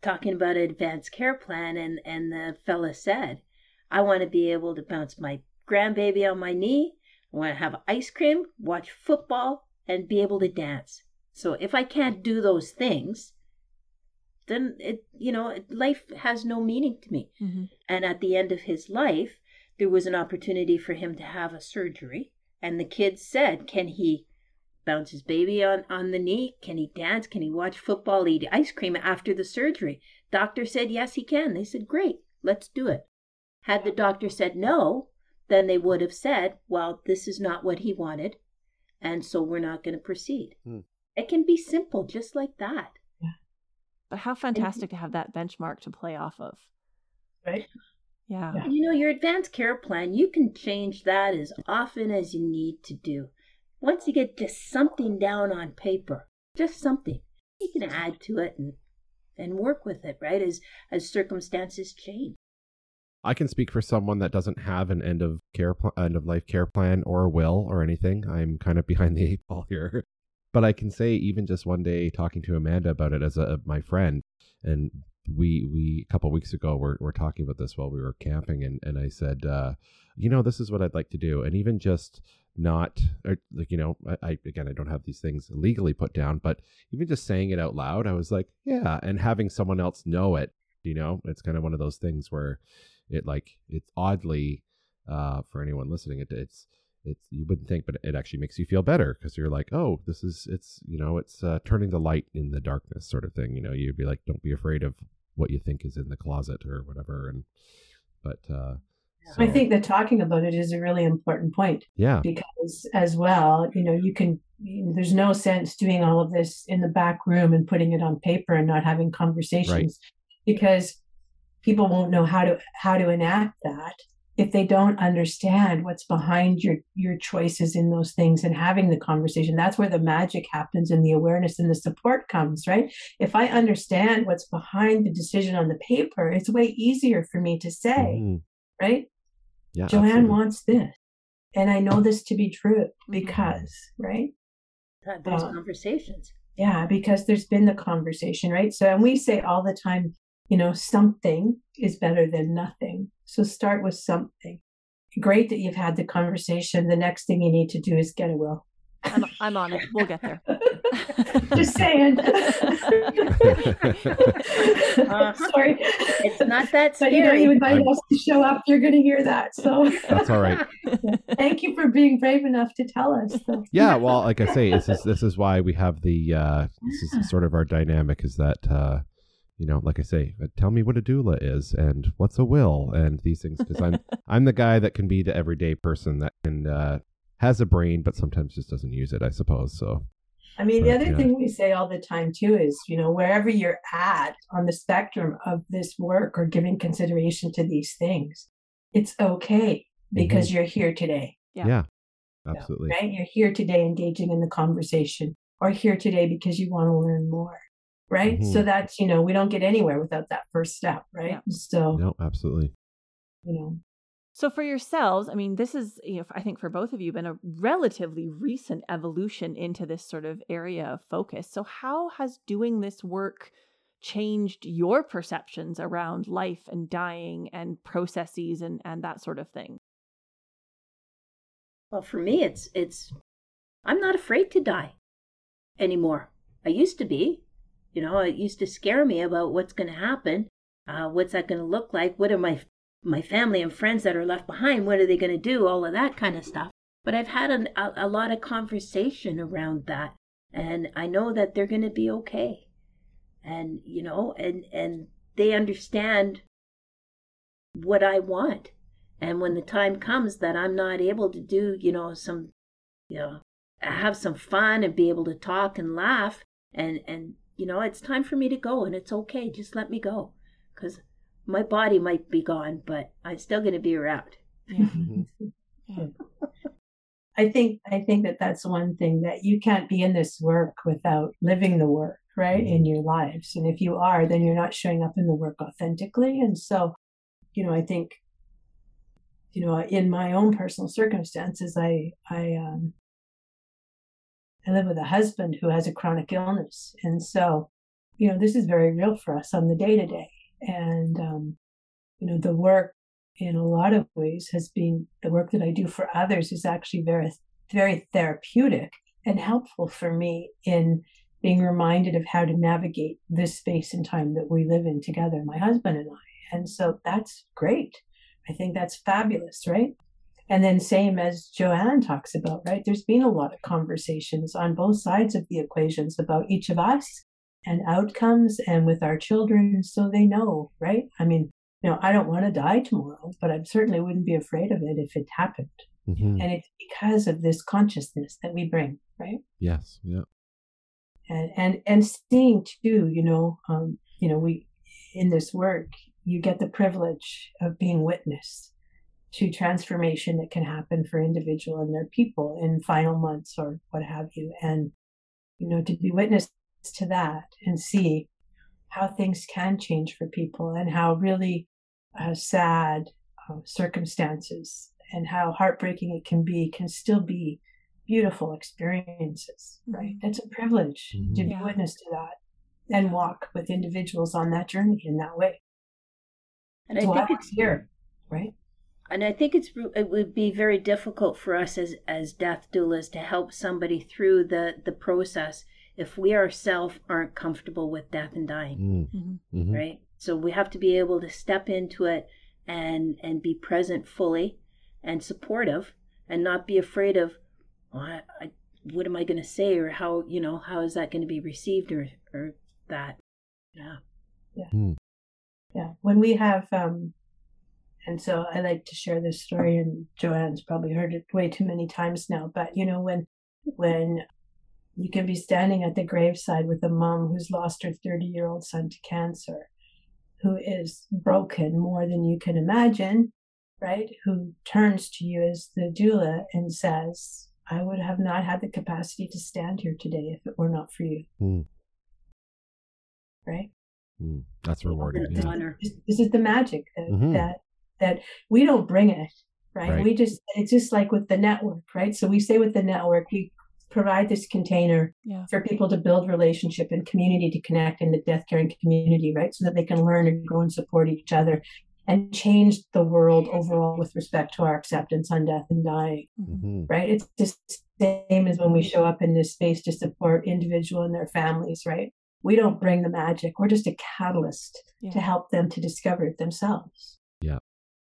talking about an advanced care plan, and and the fella said, "I want to be able to bounce my grandbaby on my knee. I want to have ice cream, watch football, and be able to dance." So if I can't do those things, then it you know life has no meaning to me. Mm-hmm. And at the end of his life, there was an opportunity for him to have a surgery, and the kids said, "Can he bounce his baby on on the knee? Can he dance? Can he watch football? Eat ice cream after the surgery?" Doctor said, "Yes, he can." They said, "Great, let's do it." Had the doctor said no, then they would have said, "Well, this is not what he wanted, and so we're not going to proceed." Hmm. It can be simple, just like that. Yeah. But how fantastic to have that benchmark to play off of. Right. Yeah. yeah. You know, your advanced care plan, you can change that as often as you need to do. Once you get just something down on paper, just something, you can add to it and and work with it, right? As as circumstances change. I can speak for someone that doesn't have an end of care pl- end of life care plan or a will or anything. I'm kind of behind the eight ball here but I can say even just one day talking to Amanda about it as a my friend, and we we a couple weeks ago we're we're talking about this while we were camping, and and I said, uh, you know, this is what I'd like to do, and even just not or like you know I, I again i don't have these things legally put down but even just saying it out loud i was like yeah and having someone else know it you know it's kind of one of those things where it like it's oddly uh for anyone listening it, it's it's you wouldn't think, but it actually makes you feel better because you're like, oh, this is it's you know it's uh, turning the light in the darkness sort of thing. You know, you'd be like, don't be afraid of what you think is in the closet or whatever. And but uh, so, I think that talking about it is a really important point. Yeah, because as well, you know, you can. There's no sense doing all of this in the back room and putting it on paper and not having conversations right. because people won't know how to how to enact that if they don't understand what's behind your your choices in those things and having the conversation that's where the magic happens and the awareness and the support comes right if i understand what's behind the decision on the paper it's way easier for me to say mm-hmm. Right yeah, Jo-Anne absolutely. wants this and i know this to be true because right Those uh, conversations yeah because there's been the conversation right so and we say all the time you know something is better than nothing so start with something. Great that you've had the conversation. The next thing you need to do is get a will. I'm, I'm on it. We'll get there. Just saying. uh, Sorry. It's not that scary. But you know, you invite us to show up, you're going to hear that. So that's all right. Thank you for being brave enough to tell us. So. Yeah, well, like I say, this is this is why we have the uh, this is sort of our dynamic is that uh, you know, like I say, uh, tell me what a doula is and what's a will and these things because I'm I'm the guy that can be the everyday person that can uh, has a brain but sometimes just doesn't use it. I suppose so. I mean, the other yeah. thing we say all the time too is, you know, wherever you're at on the spectrum of this work or giving consideration to these things, it's okay because you're here today, Yeah. Yeah, absolutely. right? You're here today engaging in the conversation or here today because you want to learn more, right? So Mhm. that's, you know, we don't get anywhere without that first step, right? Yeah. So, No, absolutely. you know, So for yourselves, I mean, this is, you know, I think for both of you, been a relatively recent evolution into this sort of area of focus. So how has doing this work changed your perceptions around life and dying and processes and and that sort of thing? Well, for me, it's it's I'm not afraid to die anymore. I used to be, you know, it used to scare me about what's going to happen. Uh, what's that going to look like? What are my my family and friends that are left behind? What are they going to do? All of that kind of stuff. But I've had an, a, a lot of conversation around that, and I know that they're going to be okay. And you know, and and they understand what I want. And when the time comes that I'm not able to do, you know, some, you know, have some fun and be able to talk and laugh, and and you know, it's time for me to go, and it's okay. Just let me go, because my body might be gone, but I'm still going to be around. Yeah. Mhm. Yeah. I think I think that that's one thing that you can't be in this work without living the work, right, in your lives. And if you are, then you're not showing up in the work authentically. And so, you know, I think, you know, in my own personal circumstances, I I um, I live with a husband who has a chronic illness, and so, you know, this is very real for us on the day to day. And um, you know, the work in a lot of ways has been the work that I do for others is actually very, very therapeutic and helpful for me in being reminded of how to navigate this space and time that we live in together, my husband and I. And so that's great. I think that's fabulous, right? And then, same as Jo-Anne talks about, right? There's been a lot of conversations on both sides of the equations about each of us and outcomes and with our children so they know, right? I mean, you know, I don't want to die tomorrow, but I certainly wouldn't be afraid of it if it happened. Mhm. And it's because of this consciousness that we bring, right? Yes. Yeah. And and and seeing too, you know, um, you know, we in this work, you get the privilege of being witness to transformation that can happen for individual and their people in final months or what have you. And you know, to be witness to that and see how things can change for people and how really uh, sad uh, circumstances and how heartbreaking it can be can still be beautiful experiences right Mhm. that's a privilege to Mhm. be Yeah. witness to that and walk with individuals on that journey in that way And I so think I'm it's here right and I think it's it would be very difficult for us as as death doulas to help somebody through the the process if we ourselves aren't comfortable with death and dying. Mm. Mhm. Mhm. right so we have to be able to step into it and and be present fully and supportive and not be afraid of oh, I, I, what am i going to say or how you know how is that going to be received or or that yeah yeah Yeah. when we have um and so i like to share this story and Jo-Anne's probably heard it way too many times now but you know when when you can be standing at the graveside with a mom who's lost her 30 year old son to cancer who is broken more than you can imagine right who turns to you as the doula and says i would have not had the capacity to stand here today if it were not for you Mm. right Mm. That's rewarding. It's Yeah. honor this, this is the magic that, Mhm. that that we don't bring it right? Right. we just it's just like with the network right so we say with the network we provide this container Yeah. for people to build relationship and community to connect in the death caring community right so that they can learn and grow and support each other and change the world overall with respect to our acceptance on death and dying Mhm. Mhm. right it's just the same as when we show up in this space to support individual and their families right we don't bring the magic we're just a catalyst Yeah. to help them to discover it themselves Yeah.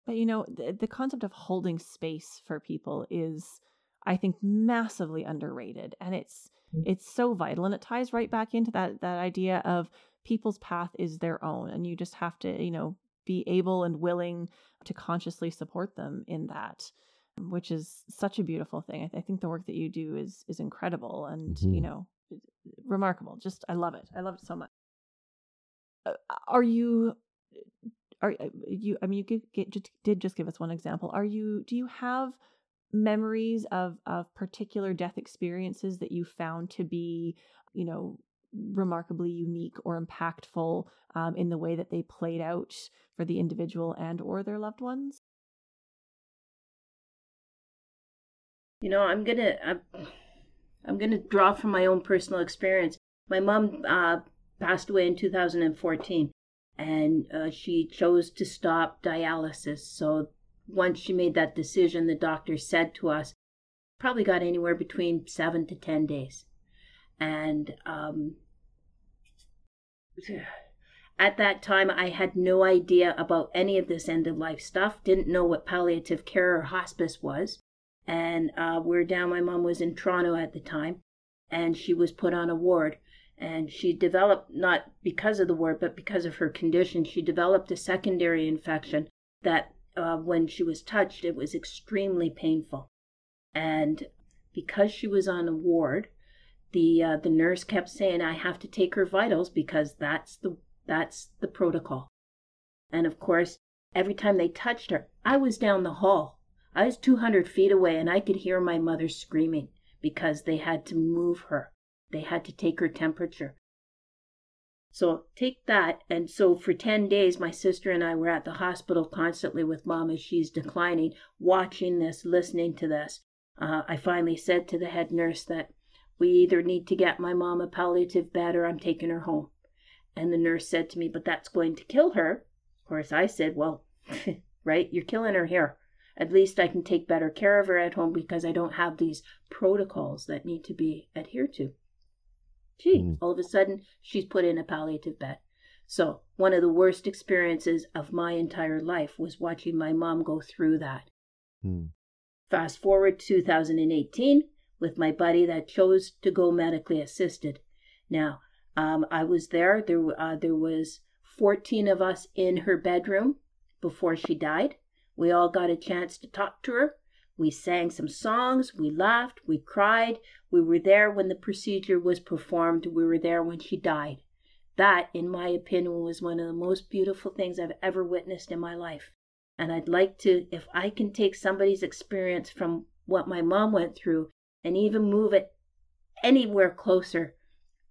But you know, the, the concept of holding space for people is, I think, massively underrated, and it's Mm. it's so vital, and it ties right back into that that idea of people's path is their own and you just have to, you know, be able and willing to consciously support them in that which is such a beautiful thing. I, th- I think the work that you do is is incredible and Mhm. you know remarkable. Just I love it. I love it so much. Uh, are you are uh, you I mean you give, get, just, did just give us one example. Are you do you have memories of of particular death experiences that you found to be, you know, remarkably unique or impactful um, in the way that they played out for the individual and or their loved ones? You know, I'm gonna I'm, I'm gonna draw from my own personal experience. My mom uh, passed away in 2014, and uh, she chose to stop dialysis. So once she made that decision, the doctor said to us, probably got anywhere between seven to ten days, and um, at that time I had no idea about any of this end of life stuff. Didn't know what palliative care or hospice was and uh, we're down. My mom was in Toronto at the time, and she was put on a ward. And she developed, not because of the ward, but because of her condition, she developed a secondary infection that uh, when she was touched, it was extremely painful. And because she was on a ward, the uh, the nurse kept saying, "I have to take her vitals because that's the that's the protocol." And of course, every time they touched her, I was down the hall I was 200 feet away and I could hear my mother screaming because they had to move her. They had to take her temperature. So take that. And so for 10 days, my sister and I were at the hospital constantly with mom as she's declining, watching this, listening to this. Uh, I finally said to the head nurse that we either need to get my mom a palliative bed or I'm taking her home. And the nurse said to me, but that's going to kill her. Of course, I said, well, right, you're killing her here. At least I can take better care of her at home because I don't have these protocols that need to be adhered to. Gee, Mm. all of a sudden, she's put in a palliative bed. So, one of the worst experiences of my entire life was watching my mom go through that. Hmm. Fast forward 2018 with my buddy that chose to go medically assisted. Now, um, I was there. There, uh, there was 14 of us in her bedroom before she died. We all got a chance to talk to her. We sang some songs. We laughed. We cried. We were there when the procedure was performed. We were there when she died. That, in my opinion, was one of the most beautiful things I've ever witnessed in my life. And I'd like to, if I can take somebody's experience from what my mom went through and even move it anywhere closer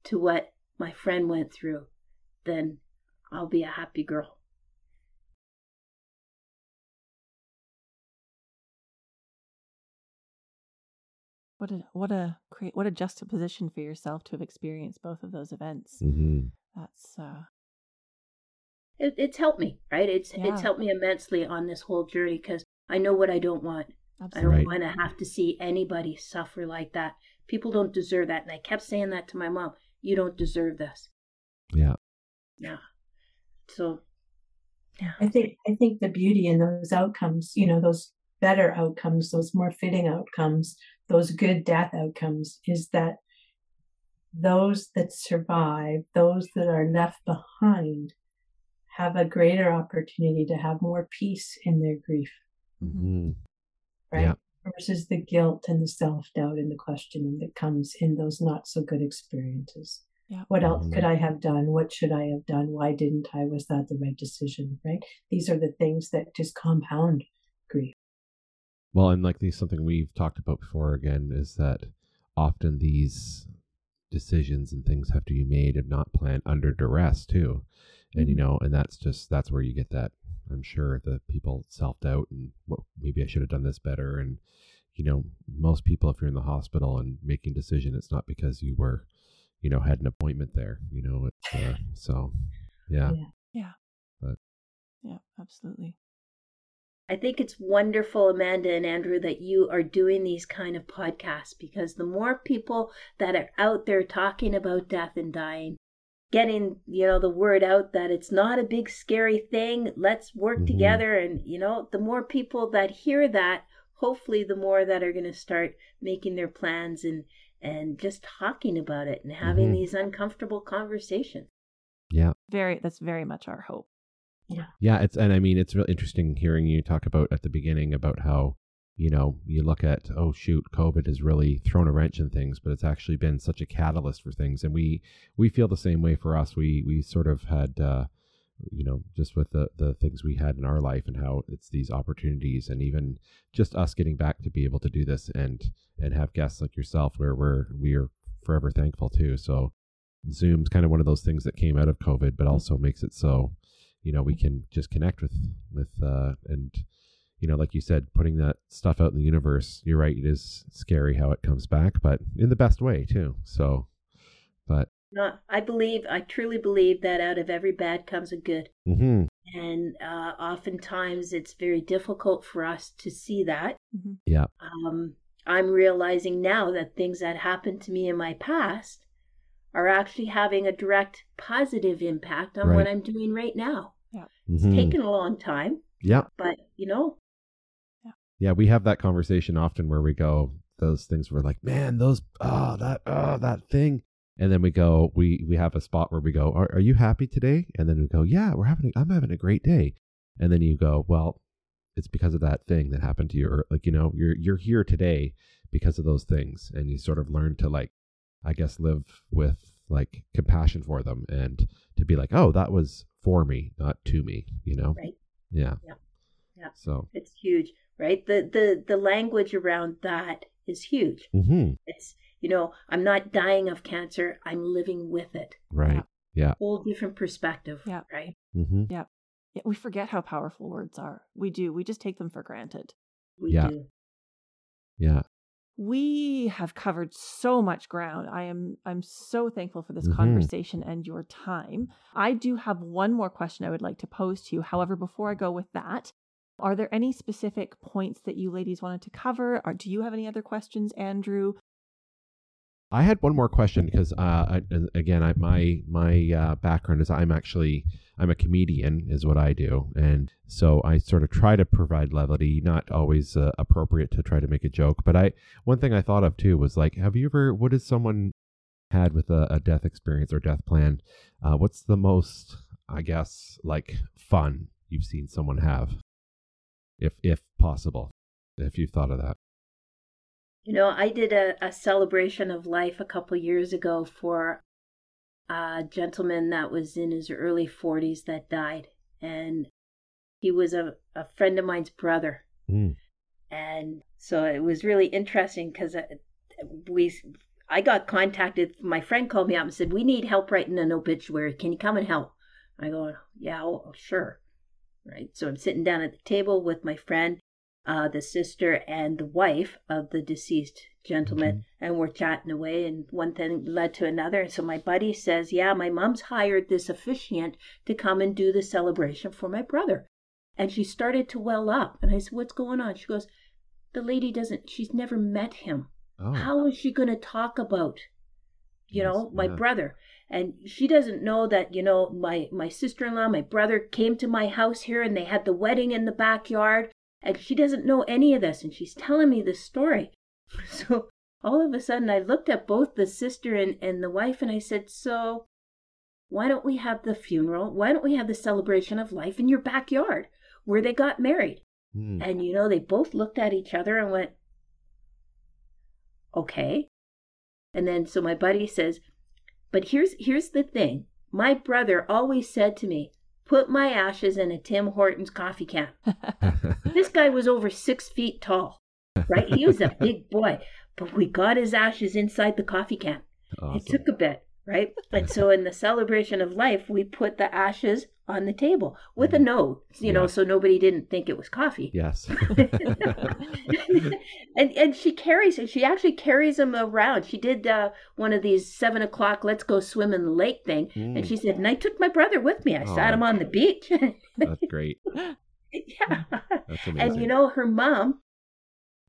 to what my friend went through, then I'll be a happy girl. What a what a great what a juxtaposition for yourself to have experienced both of those events. Mhm. That's uh It, it's helped me, right? It's Yeah. it's helped me immensely on this whole journey because I know what I don't want. I don't Right. want to have to see anybody suffer like that. People don't deserve that, and I kept saying that to my mom. You don't deserve this. Yeah. Yeah. So, yeah. I think I think the beauty in those outcomes, you know, those better outcomes, those more fitting outcomes, those good death outcomes, is that those that survive, those that are left behind, have a greater opportunity to have more peace in their grief, Mhm. right? Yeah. Versus the guilt and the self doubt and the questioning that comes in those not so good experiences. Yeah. What else Mhm. could I have done? What should I have done? Why didn't I? Was that the right decision? Right? These are the things that just compound grief. Well, and like these something we've talked about before again is that often these decisions and things have to be made and not planned under duress too. And you Mhm. know, and that's just that's where you get that I'm sure the people self doubt and well, maybe I should have done this better and you know, most people if you're in the hospital and making decision it's not because you were you know, had an appointment there, you know, it's uh, so yeah. Yeah. but yeah, absolutely. I think it's wonderful, Amanda and Andrew, that you are doing these kind of podcasts because the more people that are out there talking about death and dying, getting, you know, the word out that it's not a big scary thing, let's work Mhm. together and, you know, the more people that hear that, hopefully the more that are going to start making their plans and and just talking about it and having Mhm. these uncomfortable conversations. Yeah. Very, that's very much our hope. Yeah, Yeah. it's and I mean it's really interesting hearing you talk about at the beginning about how you know you look at oh shoot covid has really thrown a wrench in things but it's actually been such a catalyst for things. And we we feel the same way for us. We we sort of had uh you know just with the the things we had in our life and how it's these opportunities and even just us getting back to be able to do this and and have guests like yourself where we're we are forever thankful too. So zoom's kind of one of those things that came out of covid but also makes it so you know we can just connect with with uh and you know like you said putting that stuff out in the universe you're right it is scary how it comes back but in the best way too so but No, I believe, I truly believe that out of every bad comes a good. mm-hmm. And uh, oftentimes it's very difficult for us to see that. Mhm. yeah Um, I'm realizing now that things that happened to me in my past are actually having a direct positive impact on what I'm doing right now. Yeah. It's Mhm. taken a long time, yeah. but you know, yeah. We have that conversation often where we go those things we're like man those oh that oh that thing. And then we go we we have a spot where we go are, are you happy today? And then we go yeah we're having I'm having a great day. And then you go well it's because of that thing that happened to you or like you know you're you're here today because of those things. And you sort of learn to like i guess live with like compassion for them and to be like oh that was for me not to me you know Right. yeah Yeah. Yeah. so it's huge, right? The the the language around that is huge. hmm It's you know, I'm not dying of cancer, I'm living with it. right Yeah. Whole different perspective, Yeah. right? Mm-hmm. Yeah, we forget how powerful words are. We do. We just take them for granted. We Yeah. do. yeah We have covered so much ground. I am I'm so thankful for this Mhm. conversation and your time. I do have one more question I would like to pose to you. However, before I go with that, are there any specific points that you ladies wanted to cover? Or do you have any other questions, Andrew? I had one more question because, uh, again, I, my my uh, background is I'm actually I'm a comedian, is what I do, and so I sort of try to provide levity, not always uh, appropriate to try to make a joke. But I one thing I thought of too was like, have you ever? What has someone had with a, a death experience or death plan? Uh, what's the most, I guess, like fun you've seen someone have, if if possible, if you've thought of that. You know, I did a, a celebration of life a couple years ago for a gentleman that was in his early 40s that died. And he was a, a friend of mine's brother. Mm. And so it was really interesting because we, I got contacted. My friend called me up and said, "We need help writing an obituary. Can you come and help?" I go, "Yeah, oh, sure." Right. So I'm sitting down at the table with my friend, uh, the sister, and the wife of the deceased gentleman, and we're chatting away. And one thing led to another. And so my buddy says, "Yeah, my mom's hired this officiant to come and do the celebration for my brother." And she started to well up. And I said, What's going on? She goes, The lady doesn't, she's never met him. Oh, How is she going to talk about, you Yes, know, my yeah. brother? And she doesn't know that, you know, my, my sister in law, my brother came to my house here and they had the wedding in the backyard. And she doesn't know any of this. And she's telling me this story. So all of a sudden, I looked at both the sister and, and the wife and I said, So why don't we have the funeral? Why don't we have the celebration of life in your backyard where they got married? Mm. And you know, they both looked at each other and went, okay. And then so my buddy says, but here's here's the thing. My brother always said to me, put my ashes in a Tim Hortons coffee can. This guy was over six feet tall, right? He was a big boy, but we got his ashes inside the coffee can. Awesome. It took a bit, right? And so in the celebration of life, we put the ashes on the table with a note, you know, Yeah. so nobody didn't think it was coffee. Yes. and and she carries she actually carries them around. She did uh, one of these seven o'clock let's go swim in the lake thing, and Mm. she said, and I took my brother with me. I sat Oh. him on the beach. That's great. yeah. That's amazing. And you know, her mom,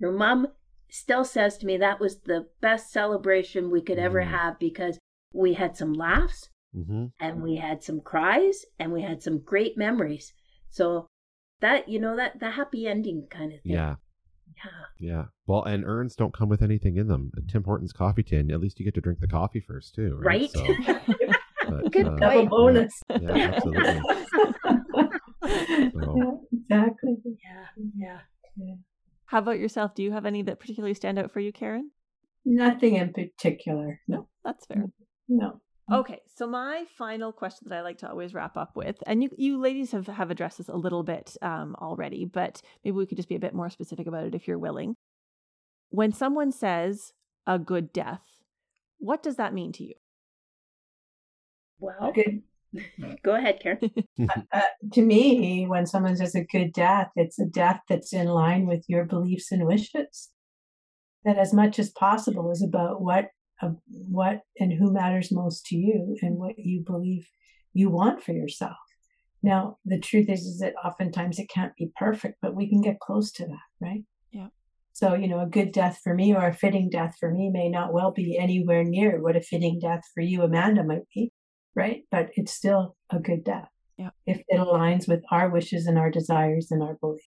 her mom still says to me that was the best celebration we could ever Mm. have because we had some laughs hmm and we had some cries and we had some great memories. So that you know that the happy ending kind of thing. Yeah. Yeah. Yeah. Well, and urns don't come with anything in them. A Tim Hortons coffee tin, at least you get to drink the coffee first, too. Right. Right? So, But, Good uh, point. Double bonus. Yeah, absolutely. Yeah, exactly. Yeah, yeah. How about yourself? Do you have any that particularly stand out for you, Karen? Nothing in particular. No, That's fair. No. Okay, so my final question that I like to always wrap up with, and you, you ladies have, have addressed this a little bit um, already, but maybe we could just be a bit more specific about it if you're willing. When someone says a good death, what does that mean to you? Well, Good. go ahead, Karen. Uh, to me, when someone says a good death, it's a death that's in line with your beliefs and wishes. That as much as possible is about what, uh, what and who matters most to you, and what you believe you want for yourself. Now, the truth is, is that oftentimes it can't be perfect, but we can get close to that, right? Yeah. So, you know, a good death for me or a fitting death for me may not well be anywhere near what a fitting death for you, Amanda, might be, right? But it's still a good death Yeah. if it aligns with our wishes and our desires and our beliefs.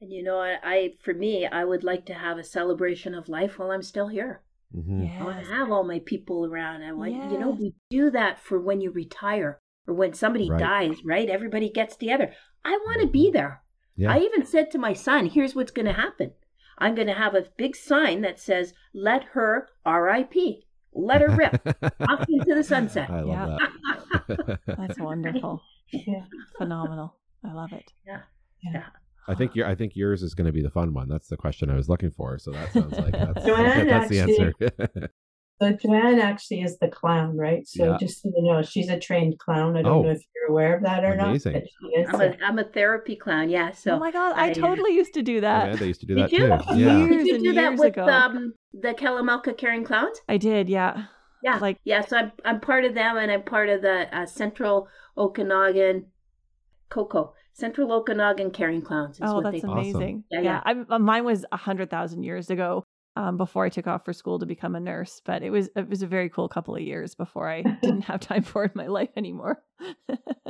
And you know, I, I for me, I would like to have a celebration of life while I'm still here. Mhm. I want to have all my people around. I want, you know, we do that for when you retire or when somebody Right. dies, right? Everybody gets together. I want to be there. Yeah. I even said to my son, here's what's going to happen. I'm going to have a big sign that says, let her RIP. Let her rip off into the sunset. I love Yeah. that. That's wonderful. Yeah. Phenomenal. I love it. I think your I think yours is going to be the fun one. That's the question I was looking for. So that sounds like that's, Jo-Anne that's the answer. So Jo-Anne actually is the clown, right? So Yeah. just so you know, she's a trained clown. I don't Oh. know if you're aware of that or Amazing. not. But she is. I'm a, I'm a therapy clown, yeah. So oh my God, I I- totally used to do that. Amanda used to do did that you? too. Yeah. Years Did you do that with ago. um, the Kalamalka Caring Clowns? I did, yeah. Yeah, Like- yeah. So I'm I'm part of them, and I'm part of the uh, Central Okanagan Coco Central Okanagan Caring Clowns. Is Oh, what that's they Awesome. amazing. Yeah, Yeah, yeah. I, uh, mine was a hundred thousand years ago. Um, before I took off for school to become a nurse, but it was it was a very cool couple of years before I didn't have time for it in my life anymore.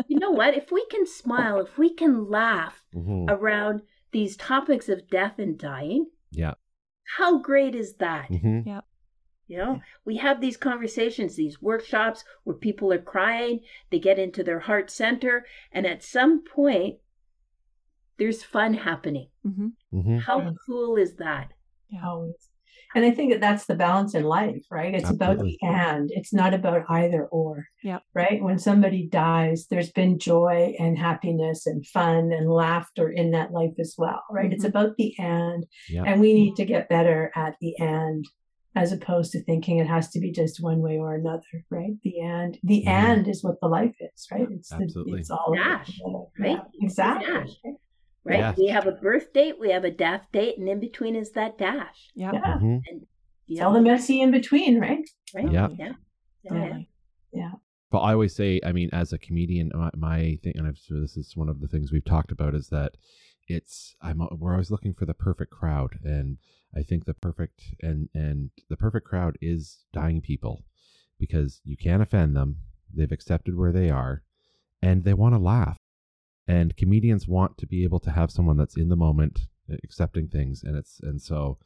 You know what? If we can smile, if we can laugh Mhm. around these topics of death and dying, Yeah. how great is that? Mhm. You know, we have these conversations, these workshops where people are crying, they get into their heart center, and at some point, there's fun happening. hmm Mhm. How Yes. cool is that? Yeah. always. And I think that that's the balance in life, right? It's about Absolutely. the and. It's not about either or. Yeah. Right. When somebody dies, there's been joy and happiness and fun and laughter in that life as well, right? It's Mhm. about the and. Yeah. And we need to get better at the and as opposed to thinking it has to be just one way or another, right? The and the Mhm. and is what the life is, right? It's Absolutely. the, it's all about Dash, right? Yeah, exactly. Dash. Right? Yeah. We have a birth date, we have a death date, and in between is that dash. Yep. Yeah. Mhm. You It's all the messy in between, right? right? Yeah. Yeah. Yeah. Totally. But I always say, I mean, as a comedian, my, my thing, and I've, so this is one of the things we've talked about, is that it's I'm we're always looking for the perfect crowd, and I think the perfect and and the perfect crowd is dying people, because you can't offend them. They've accepted where they are, and they want to laugh, and comedians want to be able to have someone that's in the moment, uh, accepting things, and it's and so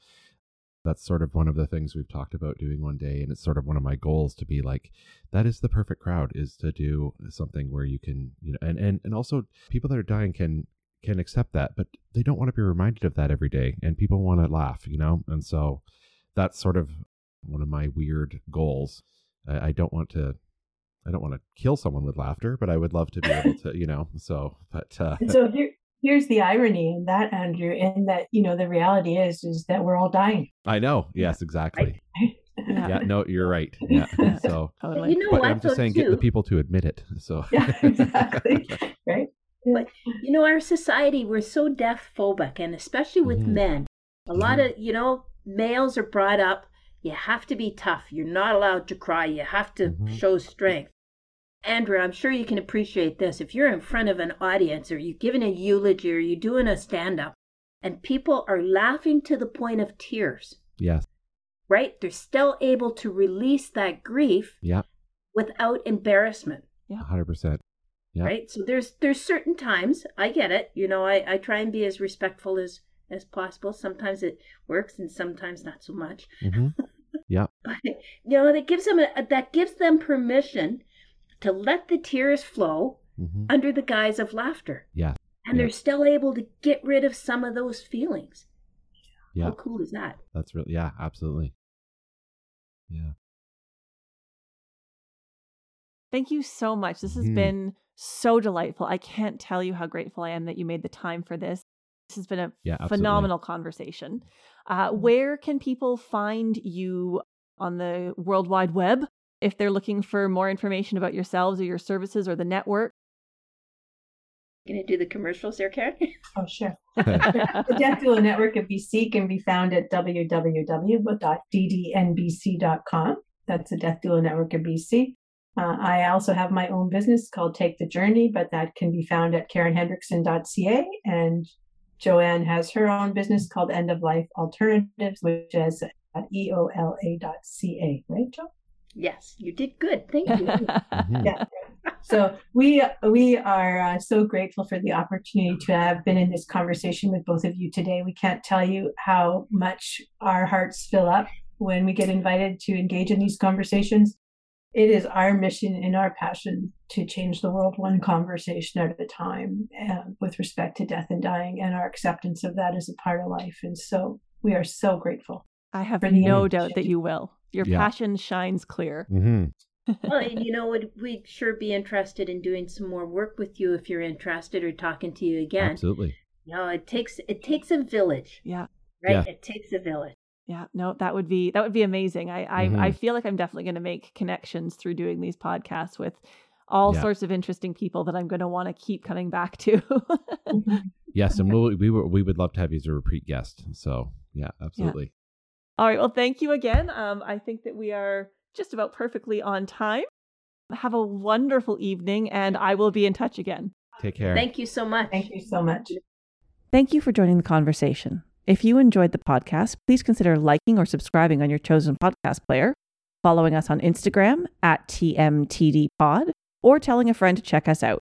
that's sort of one of the things we've talked about doing one day and it's sort of one of my goals to be like that is the perfect crowd is to do something where you can you know and and, and also people that are dying can can accept that but they don't want to be reminded of that every day and people want to laugh you know? And so that's sort of one of my weird goals. I, I don't want to i don't want to kill someone with laughter but i would love to be able to you know? So but uh so here, here's the irony in that, Andrew, in that you know the reality is is that we're all dying. i know. Yes exactly. Yeah. yeah no you're right. Yeah. So Totally. You know but what, i'm just though, saying get the people to admit it so. Yeah, exactly. right. But you know, our society, we're so death phobic, and especially with Mhm. men. A lot Mhm. of, you know, males are brought up, you have to be tough. You're not allowed to cry. You have to Mhm. show strength. Andrew, I'm sure you can appreciate this. If you're in front of an audience or you're giving a eulogy or you're doing a stand up and people are laughing to the point of tears, yes right? They're still able to release that grief yeah without embarrassment. Yeah. 100% Yeah. right so there's there's certain times i get it you know i i try and be as respectful as as possible sometimes it works and sometimes not so much hmm Yeah. But, you know, that gives them a, that gives them permission to let the tears flow hmm under the guise of laughter. Yeah. And Yeah. they're still able to get rid of some of those feelings. Yeah. How cool is that? That's really yeah, absolutely. Yeah. Thank you so much. This has Mhm. been so delightful. I can't tell you how grateful I am that you made the time for this. This has been a Yeah, phenomenal conversation. Uh, where can people find you on the World Wide Web if they're looking for more information about yourselves or your services or the network? Gonna do the commercials there, Karen? Oh, sure. The Death Doula Network of BC can be found at www.ddnbc.com. That's the Death Doula Network of BC. Uh, I also have my own business called Take the Journey, but that can be found at karenhendrickson.ca. And Jo-Anne has her own business called End of Life Alternatives, which is at eola.ca. Right, Joe? yes, you did good. Thank you. Mhm. Yeah. So we we are uh, so grateful for the opportunity to have been in this conversation with both of you today. We can't tell you how much our hearts fill up when we get invited to engage in these conversations. It is our mission and our passion to change the world one conversation at a time uh, with respect to death and dying and our acceptance of that as a part of life. And so we are so grateful. I have no image. doubt that you will. Your Yeah. passion shines clear. Mhm. well, and you know, we'd, we'd sure be interested in doing some more work with you if you're interested or talking to you again. Absolutely. No, it takes it takes a village, Yeah. right? Yeah. It takes a village. Yeah, no, that would be that would be amazing. I I, Mhm. I feel like I'm definitely going to make connections through doing these podcasts with all Yeah. sorts of interesting people that I'm going to want to keep coming back to. Yes, and we'll, we we would love to have you as a repeat guest. So yeah, absolutely. all right, well, thank you again. Um, I think that we are just about perfectly on time. Have a wonderful evening, and I will be in touch again. Take care. Thank you so much. Thank you so much. Thank you for joining the conversation. If you enjoyed the podcast, please consider liking or subscribing on your chosen podcast player, following us on Instagram at TMTDPod, or telling a friend to check us out.